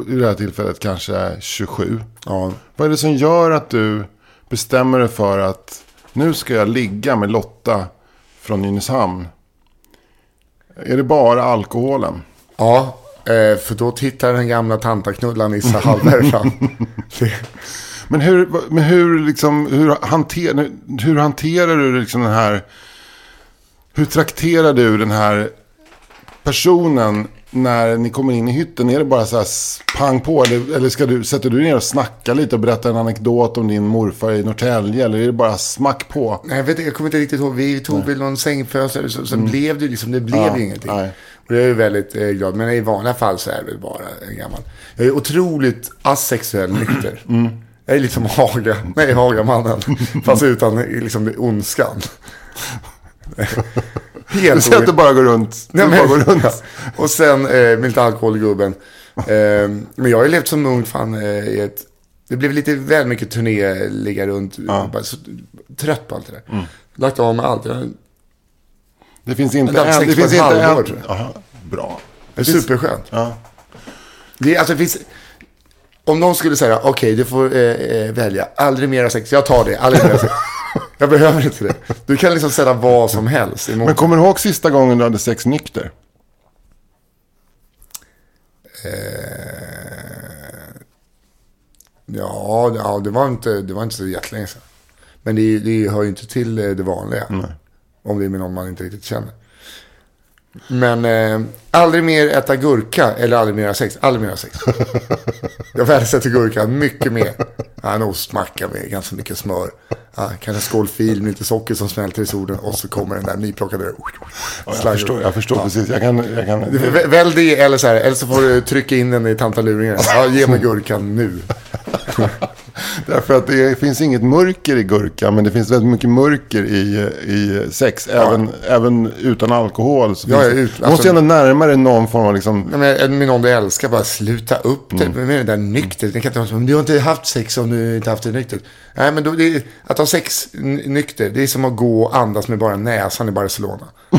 i det här tillfället kanske 27. Ja. Vad är det som gör att du bestämmer dig för att nu ska jag ligga med Lotta från Nynäshamn? Är det bara alkoholen? Ja, eh, för då tittar den gamla tantaknullan Nissa Hallberg fram. Men hur, men hur, liksom, hur, hanter, hur hanterar du liksom den här... Hur trakterar du den här personen när ni kommer in i hytten? Är det bara så här pang på? Eller, eller ska du, sätter du ner och snackar lite och berättar en anekdot om din morfar i Norrtälje? Eller är det bara smack på? Nej, jag, vet, jag kommer inte riktigt ihåg. Vi tog väl någon sängfösare. Så, så blev det liksom, det blev Mm. Ja, ingenting. nej. Och det är jag väldigt eh, glad. Men i vanliga fall så är det väl bara en gammal. Jag är otroligt asexuell nykter. Mm. Jag är lite som Haga. Nej, Hagamannen. Fast utan liksom ondskan. Du Helt säger att du bara går runt. Du Nej, bara men, går runt. ja. Och sen eh, med lite alkohol i gubben. Eh, men jag har ju levt som munk fan eh, i ett... Det blev lite väl mycket turné, ligga runt. Bara så, trött på allt det där. Mm. Lagt av med allt. Jag, Det finns inte en... Det finns inte en... bra. det är finns- superskönt. Ja. Det, alltså, det finns, om någon skulle säga, okej du får eh, eh, välja, aldrig mera sex. Jag tar det, aldrig mera sex. jag behöver inte det. Du kan liksom sätta vad som helst emot. Men kommer du ihåg sista gången du hade sex nykter? Ja, det- ja det, var inte, det var inte så jättelänge sedan. Men det, det hör ju inte till eh, det vanliga. Om det är med någon man inte riktigt känner. Men eh, aldrig mer äta gurka eller aldrig mer ha sex. Aldrig mer ha sex. Jag värdesätter gurkan mycket mer. Ja, en ostmacka med ganska mycket smör. Ja, kanske en skål fil med lite socker som smälter i solen. Och så kommer den där nyplockade. Ja, jag förstår, jag förstår precis. Jag kan... Jag kan Vä- Välj det eller så, här, eller så får du trycka in den i tantaluringen. Ja, ge mig gurkan nu. Därför att det finns inget mörker i gurka, men det finns väldigt mycket mörker i, i sex. Även, även utan alkohol. Så Ja, finns måste alltså- ju ändå närma dig någon form av liksom... Nej, men med någon du älskar, bara sluta upp det. Mm. Med det där nyktert. Det kan inte du har inte haft sex om du inte haft det nyktert. Nej, men då, det att ha sex nykter, det är som att gå och andas med bara näsan i Barcelona.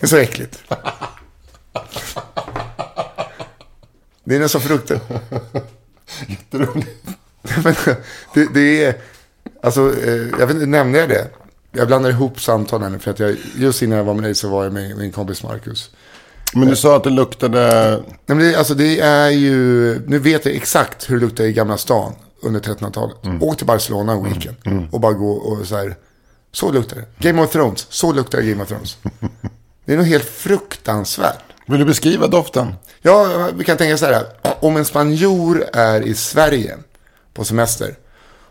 det är så äckligt. Det är nästan frukten. Men det, det är, alltså, eh, jag vet inte, nämnde jag det? Jag blandar ihop samtalen för att jag, just innan jag var med dig så var jag med min kompis Marcus. Men du sa att det luktade... Nej, men det, alltså det är ju, nu vet jag exakt hur det luktar i Gamla stan under 1300-talet. Åk till Barcelona en weekend och bara gå och så här, så luktar det. Game of Thrones, så luktar Game of Thrones. Det är nog helt fruktansvärt. Vill du beskriva doften? Ja, vi kan tänka så här. Om en spanjor är i Sverige på semester.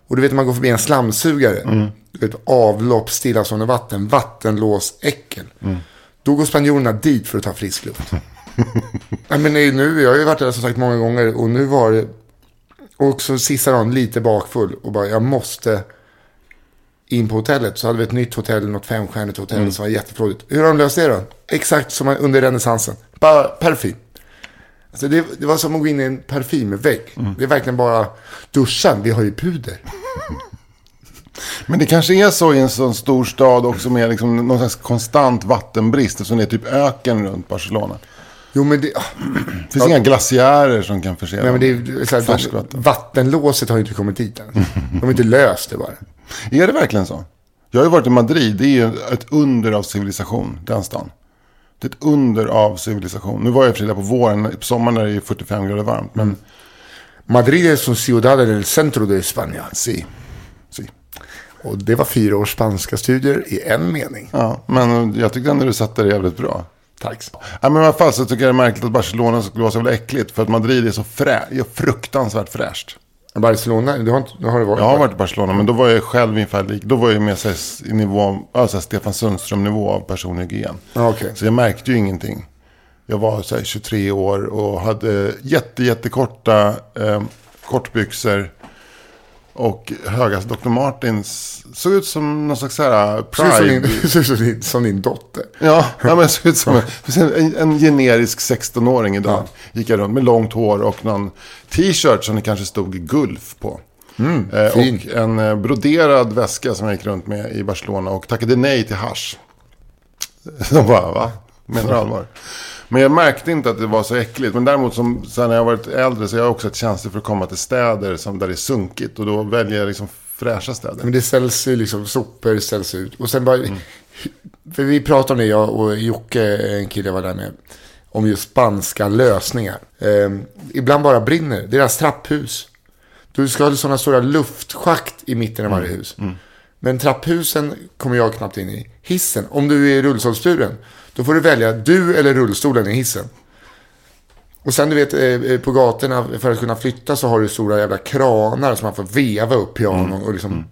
Och du vet man går förbi en slamsugare. Du vet avlopp, stillastående vatten, vattenlås, äckel. Då går spanjorerna dit för att ta frisk luft. Nej, men nej, nu, jag har ju varit där som sagt många gånger och nu var det och så sista dagen lite bakfull och bara jag måste in på hotellet. Så hade vi ett nytt hotell, något femstjärnigt hotell som var jätteflådigt. Hur har de löst det då? Exakt som under renässansen. Bara parfym. Alltså det, det var som att gå in i en parfymvägg. Det är verkligen bara duschen, vi har ju puder. Men det kanske är så i en sån stor stad också med liksom någon slags konstant vattenbrist. Eftersom det är typ öken runt Barcelona. Jo men det, Det finns inga glaciärer som kan förse nej, men det är, så här, Färskvatten. vattenlåset har ju inte kommit dit än. De har inte löst det bara. Är det verkligen så? Jag har ju varit i Madrid. Det är ju ett under av civilisation, den stan. Det är ett under av civilisation. Nu var jag i på våren. På sommaren är det ju 45 grader varmt. Men Madrid är som ciudad del centro de España. si. si. Och det var fyra års spanska studier i en mening. Ja, men jag tyckte ändå du satte det jävligt bra. Tack. Ja, men i alla fall så tycker jag det är märkligt att Barcelona skulle vara så jävla äckligt. För att Madrid är så frä, är fruktansvärt fräscht. Barcelona, du har, inte, du har det varit? Jag har varit i Barcelona, men då var jag själv ungefär lik. Då var jag med sig i nivå, alltså Stefan Sundström-nivå av personlig hygien. Ja, okej. Så jag märkte ju ingenting. Jag var så här, 23 år och hade jätte, jättekorta eh, kortbyxor. Och höga Dr. Martins. Såg ut som någon slags så här som pride. ser ut som din, som din dotter. Ja, ja men såg ut som en, en, en generisk 16-åring idag. Gick jag runt med långt hår och någon t-shirt som det kanske stod Gulf på. eh, fin. och en eh, broderad väska som jag gick runt med i Barcelona och tackade nej till hasch. De bara, va? Menar du allvar? Men jag märkte inte att det var så äckligt. Men däremot som, sen när jag varit äldre så har jag också ett känsla för att komma till städer som, där det är sunkigt. Och då väljer jag liksom fräscha städer. Men det ställs ju liksom, sopor ställs ut. Och sen bara, för vi pratade om det, jag och Jocke, en kille jag var där med, om just spanska lösningar. Ehm, ibland bara brinner det. Deras trapphus. Du ska ha sådana stora luftschakt i mitten av varje hus. Men trapphusen kommer jag knappt in i. Hissen, om du är i rullstolsburen, då får du välja du eller rullstolen i hissen. Och sen du vet eh, på gatorna för att kunna flytta så har du stora jävla kranar som man får veva upp pianon och liksom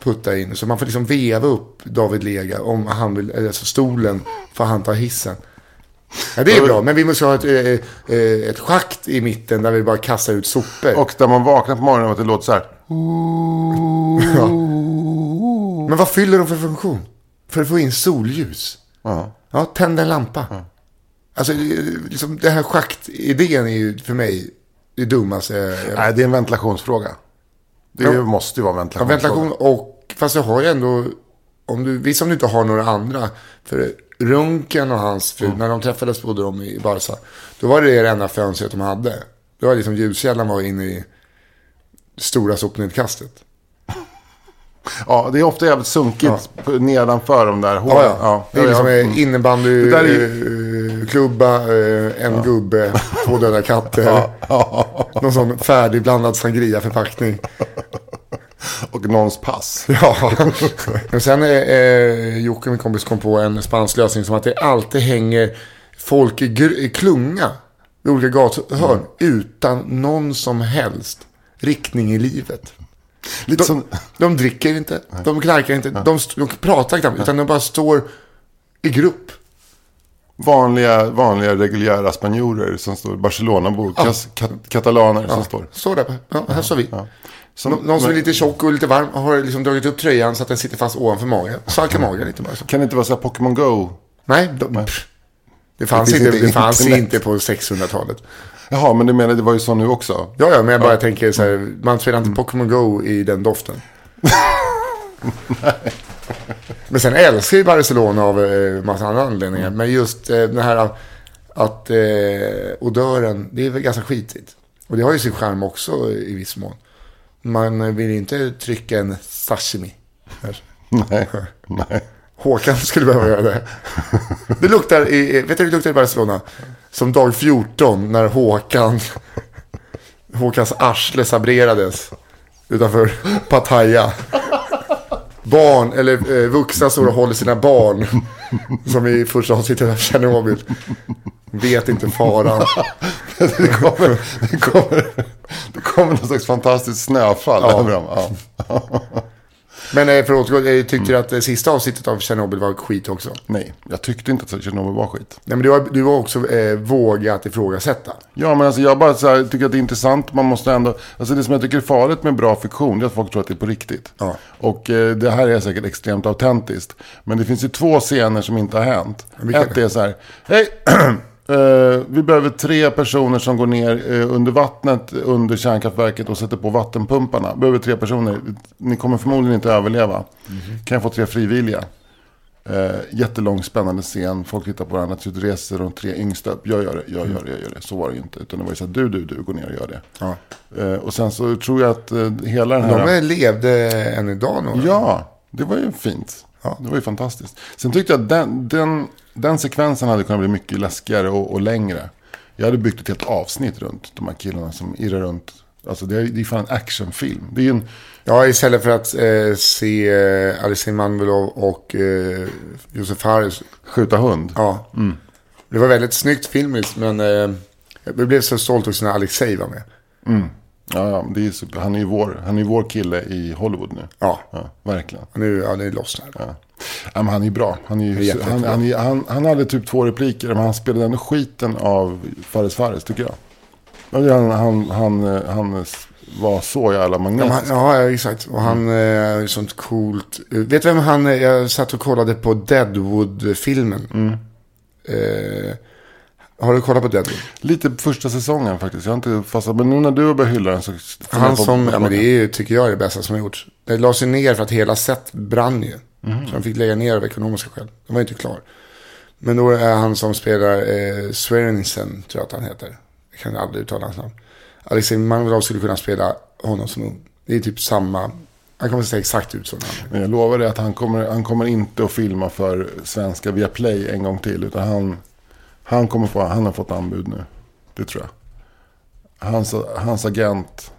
putta in. Så man får liksom veva upp David Lega om han vill, alltså stolen får han ta hissen. Ja, det är bra, men vi måste ha ett, eh, eh, ett schakt i mitten där vi bara kastar ut sopor. Och där man vaknar på morgonen och att det låter så här. Ja. Men vad fyller de för funktion? För att få in solljus. Ja. Ja, tänd en lampa. Alltså, det är liksom, den här schaktidén är ju för mig det dummaste. Nej, det är en ventilationsfråga. Det Ja. måste ju vara Ja, ventilationsfråga. ventilation och, fast jag har ju ändå, om du, visst om du inte har några andra. För Runken och hans fru, när de träffades bodde de i Barca. Då var det det enda fönstret de hade. Det var liksom ljuskällan var inne i stora sopnedkastet. Ja, det är ofta jävligt sunkigt på- nedanför de där hålen. Ja, ja. Det är liksom ja, innebandy, Det där är en gubbe, två döda katter. Någon sån färdigblandad sangria-förpackning. Och någons pass. Ja, men sen är eh, Jocke, min kompis, kom på en spansk lösning som att det alltid hänger folk i, i klunga vid olika gathörn utan någon som helst riktning i livet. Lite De, som, de dricker inte, de knarkar inte, de, de pratar knappt, utan de bara står i grupp. vanliga, vanliga reguljära spanjorer som står. Barcelona-bor. Kas- kat- katalaner som står. Står där, ja, här står vi. Som, Nå- Någon som är men- lite tjock och lite varm har liksom dragit upp tröjan så att den sitter fast ovanför magen. Svalkar magen lite bara så. Kan det inte vara så här Pokémon Go? Nej, de, pff, det fanns, Det inte, det fanns inte på 600-talet. Jaha, men du menar det var ju så nu också? Ja, ja, men jag bara tänker så här, man spelar inte Pokémon Go i den doften. men sen älskar ju Barcelona av eh, massa andra anledningar. Men just eh, den här att eh, odören, det är väl ganska skitigt. Och det har ju sin charm också i viss mån. Man vill inte trycka en sashimi. här. Nej, nej. Håkan skulle behöva göra det. Det luktar, i, vet du hur det luktar i Barcelona? Som dag 14 när Håkan, Håkans arsle sabrerades utanför Pattaya. Barn, eller eh, vuxna står och håller sina barn. Som i första avsnittet av Tjernobyl. Vet inte faran. det, kommer, det, kommer, det kommer någon slags fantastiskt snöfall Ja. Men eh, för att återgå, eh, tyckte du att det sista avsnittet av Tjernobyl var skit också? Nej, jag tyckte inte att Tjernobyl var skit. Nej, men du har, du har också eh, vågat ifrågasätta. Ja, men alltså jag bara här, tycker att det är intressant. Man måste ändå... Alltså det som jag tycker är farligt med bra fiktion, är att folk tror att det är på riktigt. Ja. Och eh, det här är säkert extremt autentiskt. Men det finns ju två scener som inte har hänt. Vilka Ett är så här, hej! eh, vi behöver tre personer som går ner eh, under vattnet under kärnkraftverket och sätter på vattenpumparna. Behöver tre personer. Ni kommer förmodligen inte överleva. Kan jag få tre frivilliga? Eh, jättelång spännande scen. Folk tittar på varandra. Slut reser de tre yngsta upp. Jag gör det, jag gör det, jag gör det. Så var det ju inte. Utan det var ju så här, du, du, du, gå ner och gör det. Ja. Eh, och sen så tror jag att hela den här... De levde än idag några. Ja, det var ju fint. Ja. Det var ju fantastiskt. Sen tyckte jag att den, den, den sekvensen hade kunnat bli mycket läskigare och, och längre. Jag hade byggt ett helt avsnitt runt de här killarna som irrar runt. Alltså det är, det är fan en actionfilm. Det är ju en... Ja, istället för att eh, se eh, Alexej Manvelov och eh, Josef Fares. Skjuta hund. Ja. Det var väldigt snyggt filmiskt, men eh, jag blev så stolt också när Alexej var med. Ja, ja, det är super. Han är ju vår, han är vår kille i Hollywood nu. Ja, Ja, verkligen. nu, ja det lossnar. Ja. Ja, men han är bra. Han, är ju, Jätte- han, han, är- han, han hade typ två repliker, men han spelade ändå skiten av Fares Fares, tycker jag. Ja, Han, han, han, eh, han var så jävla Ja, magnetisk. han, ja, exakt. Och han är mm. sånt coolt. eh, Vet du vem han är? Jag satt och kollade på Deadwood-filmen. Eh, har du kollat på Deadwood? Lite första säsongen faktiskt. Jag har inte fastnat. Men nu när du har börjat hylla den så... Han som, ja men det är ju, tycker jag är det bästa som har gjorts. Det lades ju ner för att hela set brann ju. Så de fick lägga ner av ekonomiska skäl. Den var inte klar. Men då är han som spelar eh, Swearensen, tror jag att han heter. Jag kan aldrig uttala hans namn. Alexej Manvelov skulle kunna spela honom som ung. Det är typ samma, han kommer att se exakt ut som han. Men jag lovar dig att han kommer, han kommer inte att filma för svenska Viaplay en gång till. Utan han, han, kommer få, han har fått anbud nu. Det tror jag. Hans, hans agent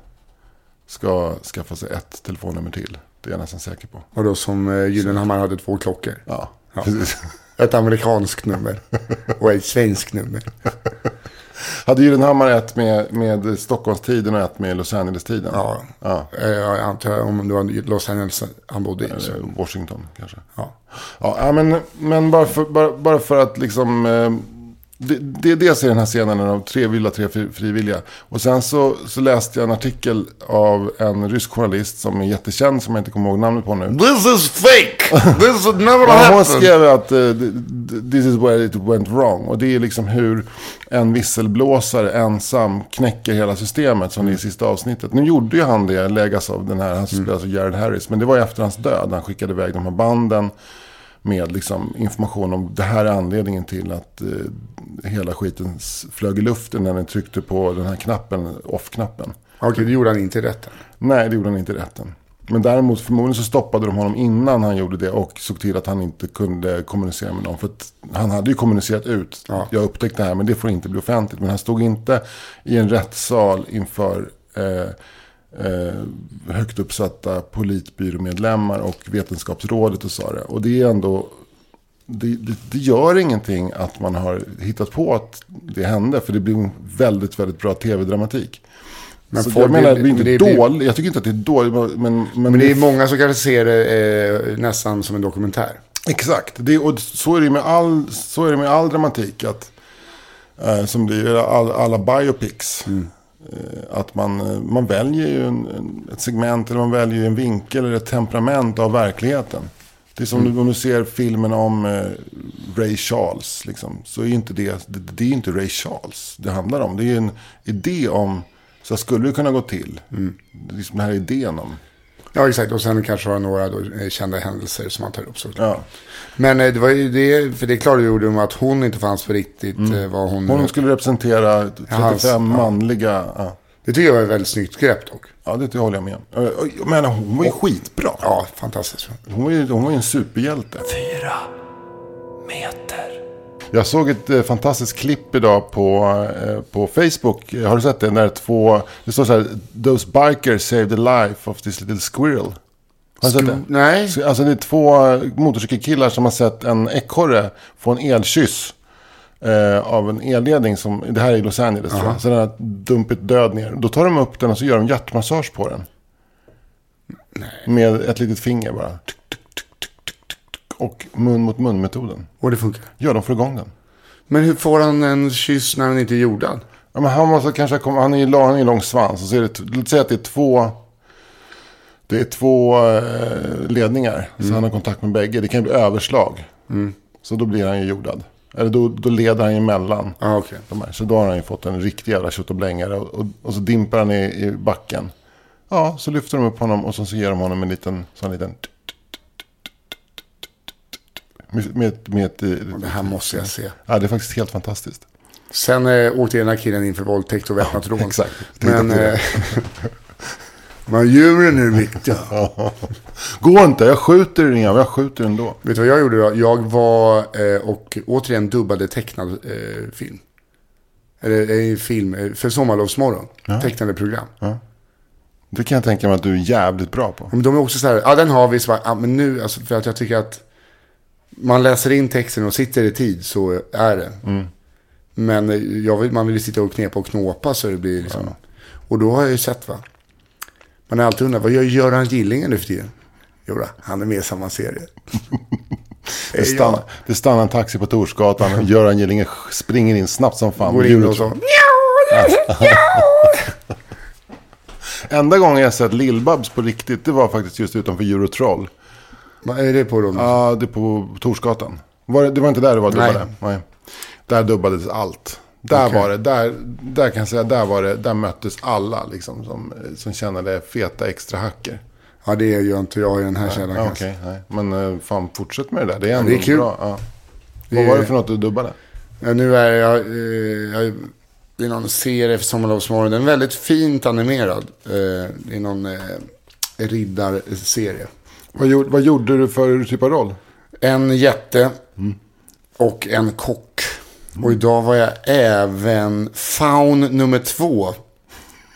ska skaffa sig ett telefonnummer till. Det är jag nästan säker på. Och då som eh, Gyllenhammar hade två klockor. Ja, Ja. precis. Ett amerikanskt nummer och ett svenskt nummer. Hade Gyllenhammar ett med, med Stockholmstiden och ett med Los Angeles-tiden? Ja, ja. Eh, jag antar om det var Los Angeles han bodde i. Washington kanske. Ja. Ja, ja, men, men bara, för, bara, bara för att liksom... Det, det, dels är den här scenen när de tre vill ha tre fri- frivilliga. Och sen så, så läste jag en artikel av en rysk journalist som är jättekänd, som jag inte kommer ihåg namnet på nu. This is fake! This would never Ja, hon skrev att eh, this is where it went wrong. Och det är liksom hur en visselblåsare ensam knäcker hela systemet som det är i sista avsnittet. Nu gjorde ju han det, läggas av den här, han som spelar alltså Jared Harris. Men det var ju efter hans död. Han skickade iväg de här banden med liksom information om det här är anledningen till att eh, hela skiten flög i luften när den tryckte på den här knappen, off-knappen. Okej, det gjorde han inte rätt. Nej, det gjorde han inte i rätten. Men däremot förmodligen så stoppade de honom innan han gjorde det och såg till att han inte kunde kommunicera med någon. För han hade ju kommunicerat ut. Ja. Jag upptäckte det här men det får inte bli offentligt. Men han stod inte i en rättssal inför eh, eh, högt uppsatta politbyråmedlemmar och vetenskapsrådet och sa det. Och det är ändå det, det, det gör ingenting att man har hittat på att det hände. För det blir väldigt, väldigt bra tv-dramatik. Men jag menar, det är inte det blir- dåligt. Jag tycker inte att det är dåligt. Men, men, Men det är många som kanske ser det eh, nästan som en dokumentär. Exakt. Det, och så är det med all, så är det med all dramatik. Att, eh, som det är all, alla biopics. Eh, att man, eh, man väljer ju en, en, ett segment eller man väljer en vinkel eller ett temperament av verkligheten. Det är som du- om du ser filmen om eh, Ray Charles. Liksom, så är inte det, det, det är inte Ray Charles det handlar om. Det är en idé om, så här skulle det kunna gå till. Är liksom den här idén om. Ja, exakt. Och sen kanske har några då, eh, kända händelser som man tar upp såklart. Ja. Men eh, det var ju det, för det klargjorde de att hon inte fanns på riktigt. eh, Vad hon, Hon skulle representera 35 hans- manliga. Ja. Det tycker jag var ett väldigt snyggt grepp dock. Ja, det håller jag med om. Menar, hon var ju skitbra. Ja, fantastiskt. Hon var ju, hon var ju en superhjälte. Fyra meter. Jag såg ett eh, fantastiskt klipp idag på, eh, på Facebook. Har du sett det? När två, det står så här, Those bikers saved the life of this little squirrel. Har du sett det? Nej. Så, Alltså det är två motorcykelkillar som har sett en ekorre få en elkyss. Eh, av en elledning som, det här är i Los Angeles tror jag. Så den har dumpit död ner. Då tar de upp den och så gör de hjärtmassage på den. Med ett litet finger bara. Och mun mot mun metoden. Och det funkar. Ja, de får igång den. Men hur får han en kyss när han inte är jordad? Ja, men han måste kanske komma, han är han är lång svans. Och så är det, låt säga att det är två, det är två eh, ledningar. Så han har kontakt med bägge. Det kan ju bli överslag. Så då blir han ju jordad. Eller då, då leder han ju emellan. Ja, okej. De här. Så då har han ju fått en riktig jävla tjottablängare. Och, och, och så dimpar han i, i backen. Ja, så lyfter de upp honom och så, så ger de honom en liten, sån liten... Med, med, med ett, Det här måste jag se. Ja, det är faktiskt helt fantastiskt. Sen eh, åkte den här killen in för våldtäkt och väpnat rån. exakt. Tänkte Men... Eh, men djuren är viktiga. Går inte, jag skjuter den igen, jag skjuter ändå. Vet du vad jag gjorde då? Jag var eh, och återigen dubbade tecknad eh, film. Eller eh, film eh, för Sommarlovsmorgon. Tecknade program. Det kan jag tänka mig att du är jävligt bra på. Men de är också så här, ja den har vi, så bara, ja, men nu, alltså, för att jag tycker att man läser in texten och sitter i tid så är det. Men eh, jag vill, man vill ju sitta och knepa och knåpa så det blir liksom. Och då har jag ju sett va. Man har alltid undrat, vad gör Göran Gillinger nu för tiden? Jo då, han är med i samma serie. Det stannar, det stannar en taxi på Torsgatan Göran Gillinger springer in snabbt som fan. Går in och så. Enda gången jag sett Lill-Babs på riktigt, det var faktiskt just utanför Eurotroll. Vad är det på dem? Ja, det är på Torsgatan. Var det, var inte där det var Nej. dubbade? Nej. Där dubbades allt. Där Okej. var det, där, där kan jag säga, där var det, där möttes alla liksom som, som kände feta extra hacker. Ja, det gör inte jag i den här källan Ja, kanske. Nej. Men eh, fan fortsätt med det där. Det är ändå det är kul. bra. Ja. Det Vad var det för något du dubbade? Ja, nu är jag, eh, jag är någon serie för Sommarlovsmorgon. Den är väldigt fint animerad. Eh, är någon eh, riddarserie. Vad gjorde, vad gjorde du för typ av roll? En jätte och en kock. Och idag var jag även faun nummer två.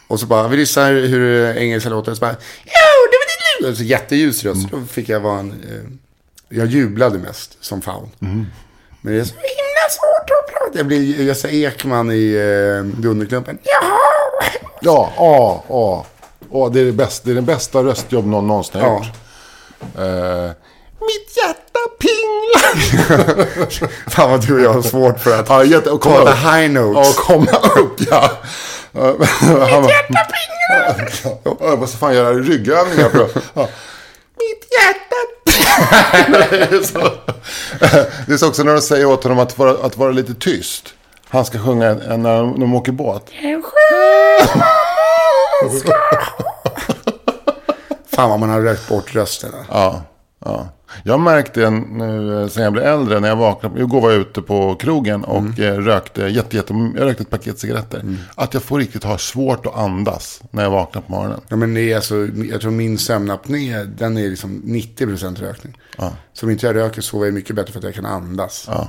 Och så bara, vi lyssnar hur engelska låter. Och så bara, "Jo, det var det, det." Så jätteljus röst. Då fick jag vara en, eh, jag jublade mest som faun. Men det är så himla svårt att prata. Jag blir Gösta Ekman i eh, Dunderklumpen. Jaha! Ja, ja, ja. ja det, är det, bästa, det är den bästa röstjobb någon någonsin har Ja. gjort. Eh, mitt hjärta pinglar. Fan vad du och jag har svårt för att ja, jätte, komma upp. high notes. Ja, komma upp, ja. Mitt hjärta pinglar. Ja, jag måste fan göra ryggövningar för. Ja. Mitt hjärta det, är så, det är så också när de säger åt honom att vara, att vara lite tyst. Han ska sjunga en, en, när de, åker båt. Fan vad man har rökt bort rösterna. Ja, ja. Jag märkte nu eh, sen jag blev äldre, när jag vaknade, igår var jag ute på krogen och eh, rökte jätte, jätte, jag rökte ett paket cigaretter. Att jag får riktigt ha svårt att andas när jag vaknar på morgonen. Ja, men det är alltså, jag tror min sömnapné, den är liksom 90% rökning. Så om inte jag röker sover jag mycket bättre för att jag kan andas. Ja.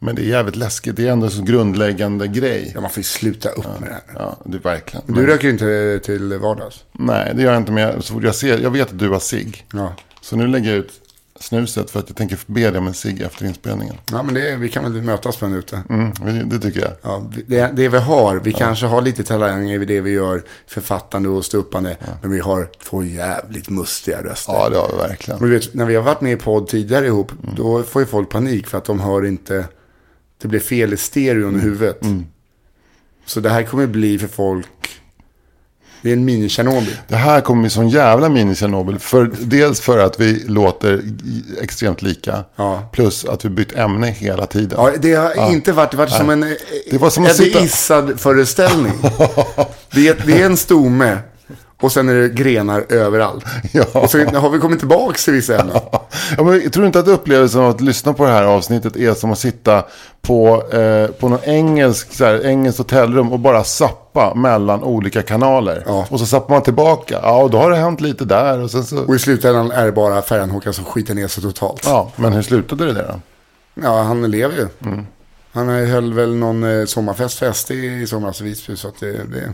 Ja. Men det är jävligt läskigt, det är ändå en så grundläggande grej. man får ju sluta upp med det här. Ja, det är verkligen. Du röker inte till vardags? Nej, det gör jag inte. Men jag, så fort jag ser, jag vet att du har cigg. Ja. Så nu lägger jag ut snuset för att jag tänker be dig om en cigg efter inspelningen. Ja, men det, vi kan väl mötas på en ute. Mm, det, det tycker jag. Ja, det, det vi har, vi kanske har lite talanger i det vi gör, författande och ståuppande. Men vi har två jävligt mustiga röster. Ja, det har vi verkligen. Men du vet, när vi har varit med i podd tidigare ihop, då får ju folk panik för att de hör inte, det blir fel i stereon i huvudet. Så det här kommer bli för folk, det är en mini-Tjernobyl. Det här kommer bli sån jävla mini-Tjernobyl. För, dels för att vi låter extremt lika. Ja. Plus att vi bytt ämne hela tiden. Ja, det har inte varit, varit som en Det var som att sitta- Issad-föreställning. det, är, det är en stomme och sen är det grenar överallt. Ja. Och så har vi kommit tillbaka till vissa ämnen. Ja, men jag tror inte att upplevelsen av att lyssna på det här avsnittet är som att sitta på, eh, på någon engelsk, så här, engelskt hotellrum och bara sappa mellan olika kanaler. Ja. Och så zappar man tillbaka. Ja, och då har det hänt lite där. Och sen så... Och i slutändan är det bara Färjan-Håkan som skiter ner sig totalt. Ja, men hur slutade det där då? Ja, han lever ju. Mm. Han höll väl någon eh, sommarfest för SD i somras i Visby. Så att det, det...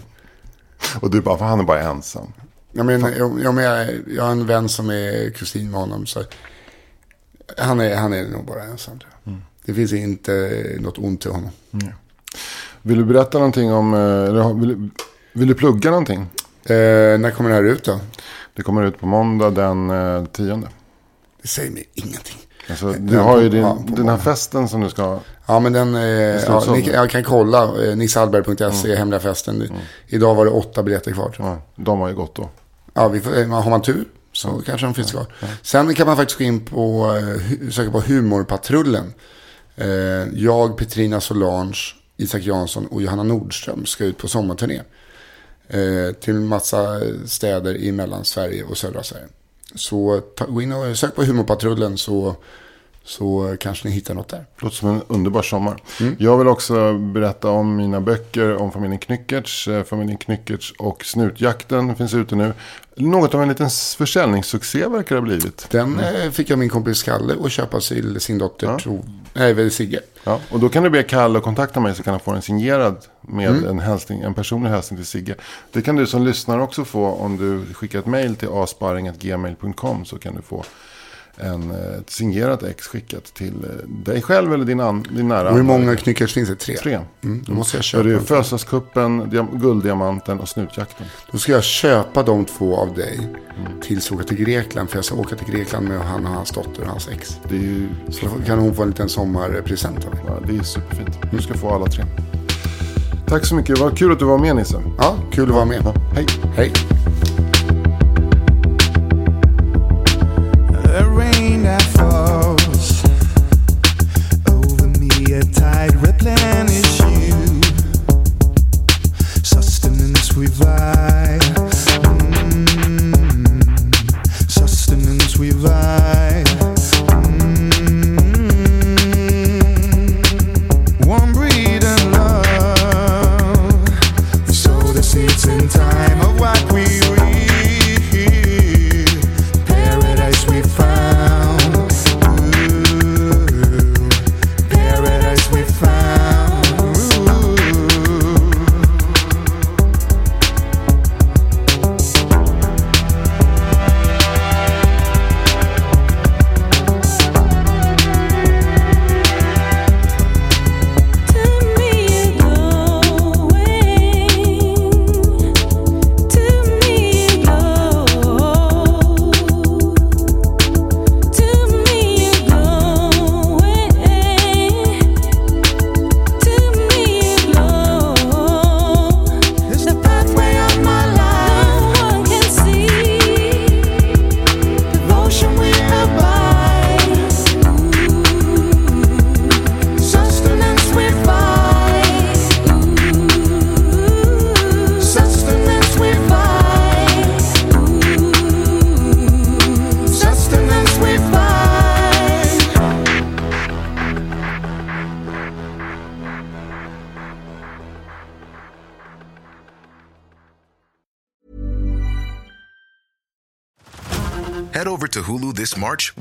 Och du bara, för han är bara ensam. Jag, menar, jag, jag, jag har en vän som är kusin med honom. Så han, är, han är nog bara ensam. Mm. Det finns inte något ont till honom. Vill du berätta någonting om, eh, vill, du- vill du plugga någonting? Eh, när kommer det här ut då? Det kommer ut på måndag den eh, tionde. Det säger mig ingenting. Alltså, du har ju din, den här festen som du ska... Ja, men den, eh, ja, ni, jag kan kolla. Eh, Nissehallberg.se, hemliga festen. Idag var det åtta biljetter kvar. Ja, de har ju gått då. Ja, vi eh, har man tur så kanske de finns kvar. Sen kan man faktiskt gå in på, eh, söka på Humorpatrullen. Eh, jag, Petrina Solange, Isak Jansson och Johanna Nordström ska ut på sommarturné. Eh, till massa städer i Mellansverige och södra Sverige. Så ta, gå in och sök på Humorpatrullen så, så kanske ni hittar något där. Låter som en underbar sommar. Jag vill också berätta om mina böcker om familjen Knyckertz. Eh, Familjen Knyckertz och Snutjakten finns ute nu. Något av en liten försäljningssuccé verkar det ha blivit. Den eh, fick jag min kompis Kalle att köpa till sin dotter, tro, nej, Sigge. Ja, och då kan du be Kalle att kontakta mig så kan han få den signerad med en, hälsning, en personlig hälsning till Sigge. Det kan du som lyssnare också få om du skickar ett mejl till asparing.gmail.com så kan du få en eh, ett signerat ex skickat till eh, dig själv eller din, an, din nära Och hur många knyckers finns det? Tre. Tre. Mm, då måste jag Så det är köpa. ju en. Födelsedagskuppen, diam- Gulddiamanten och Snutjakten. Då ska jag köpa de två av dig tills jag åker till Grekland. För jag ska åka till Grekland med han och hans dotter och hans ex. Det är ju Så kan hon få en liten sommarpresent av mig. ja, det är superfint. Du ska få alla tre. Tack så mycket. Vad kul att du var med Nisse. Ja, kul att vara med. Ja, hej. Hej.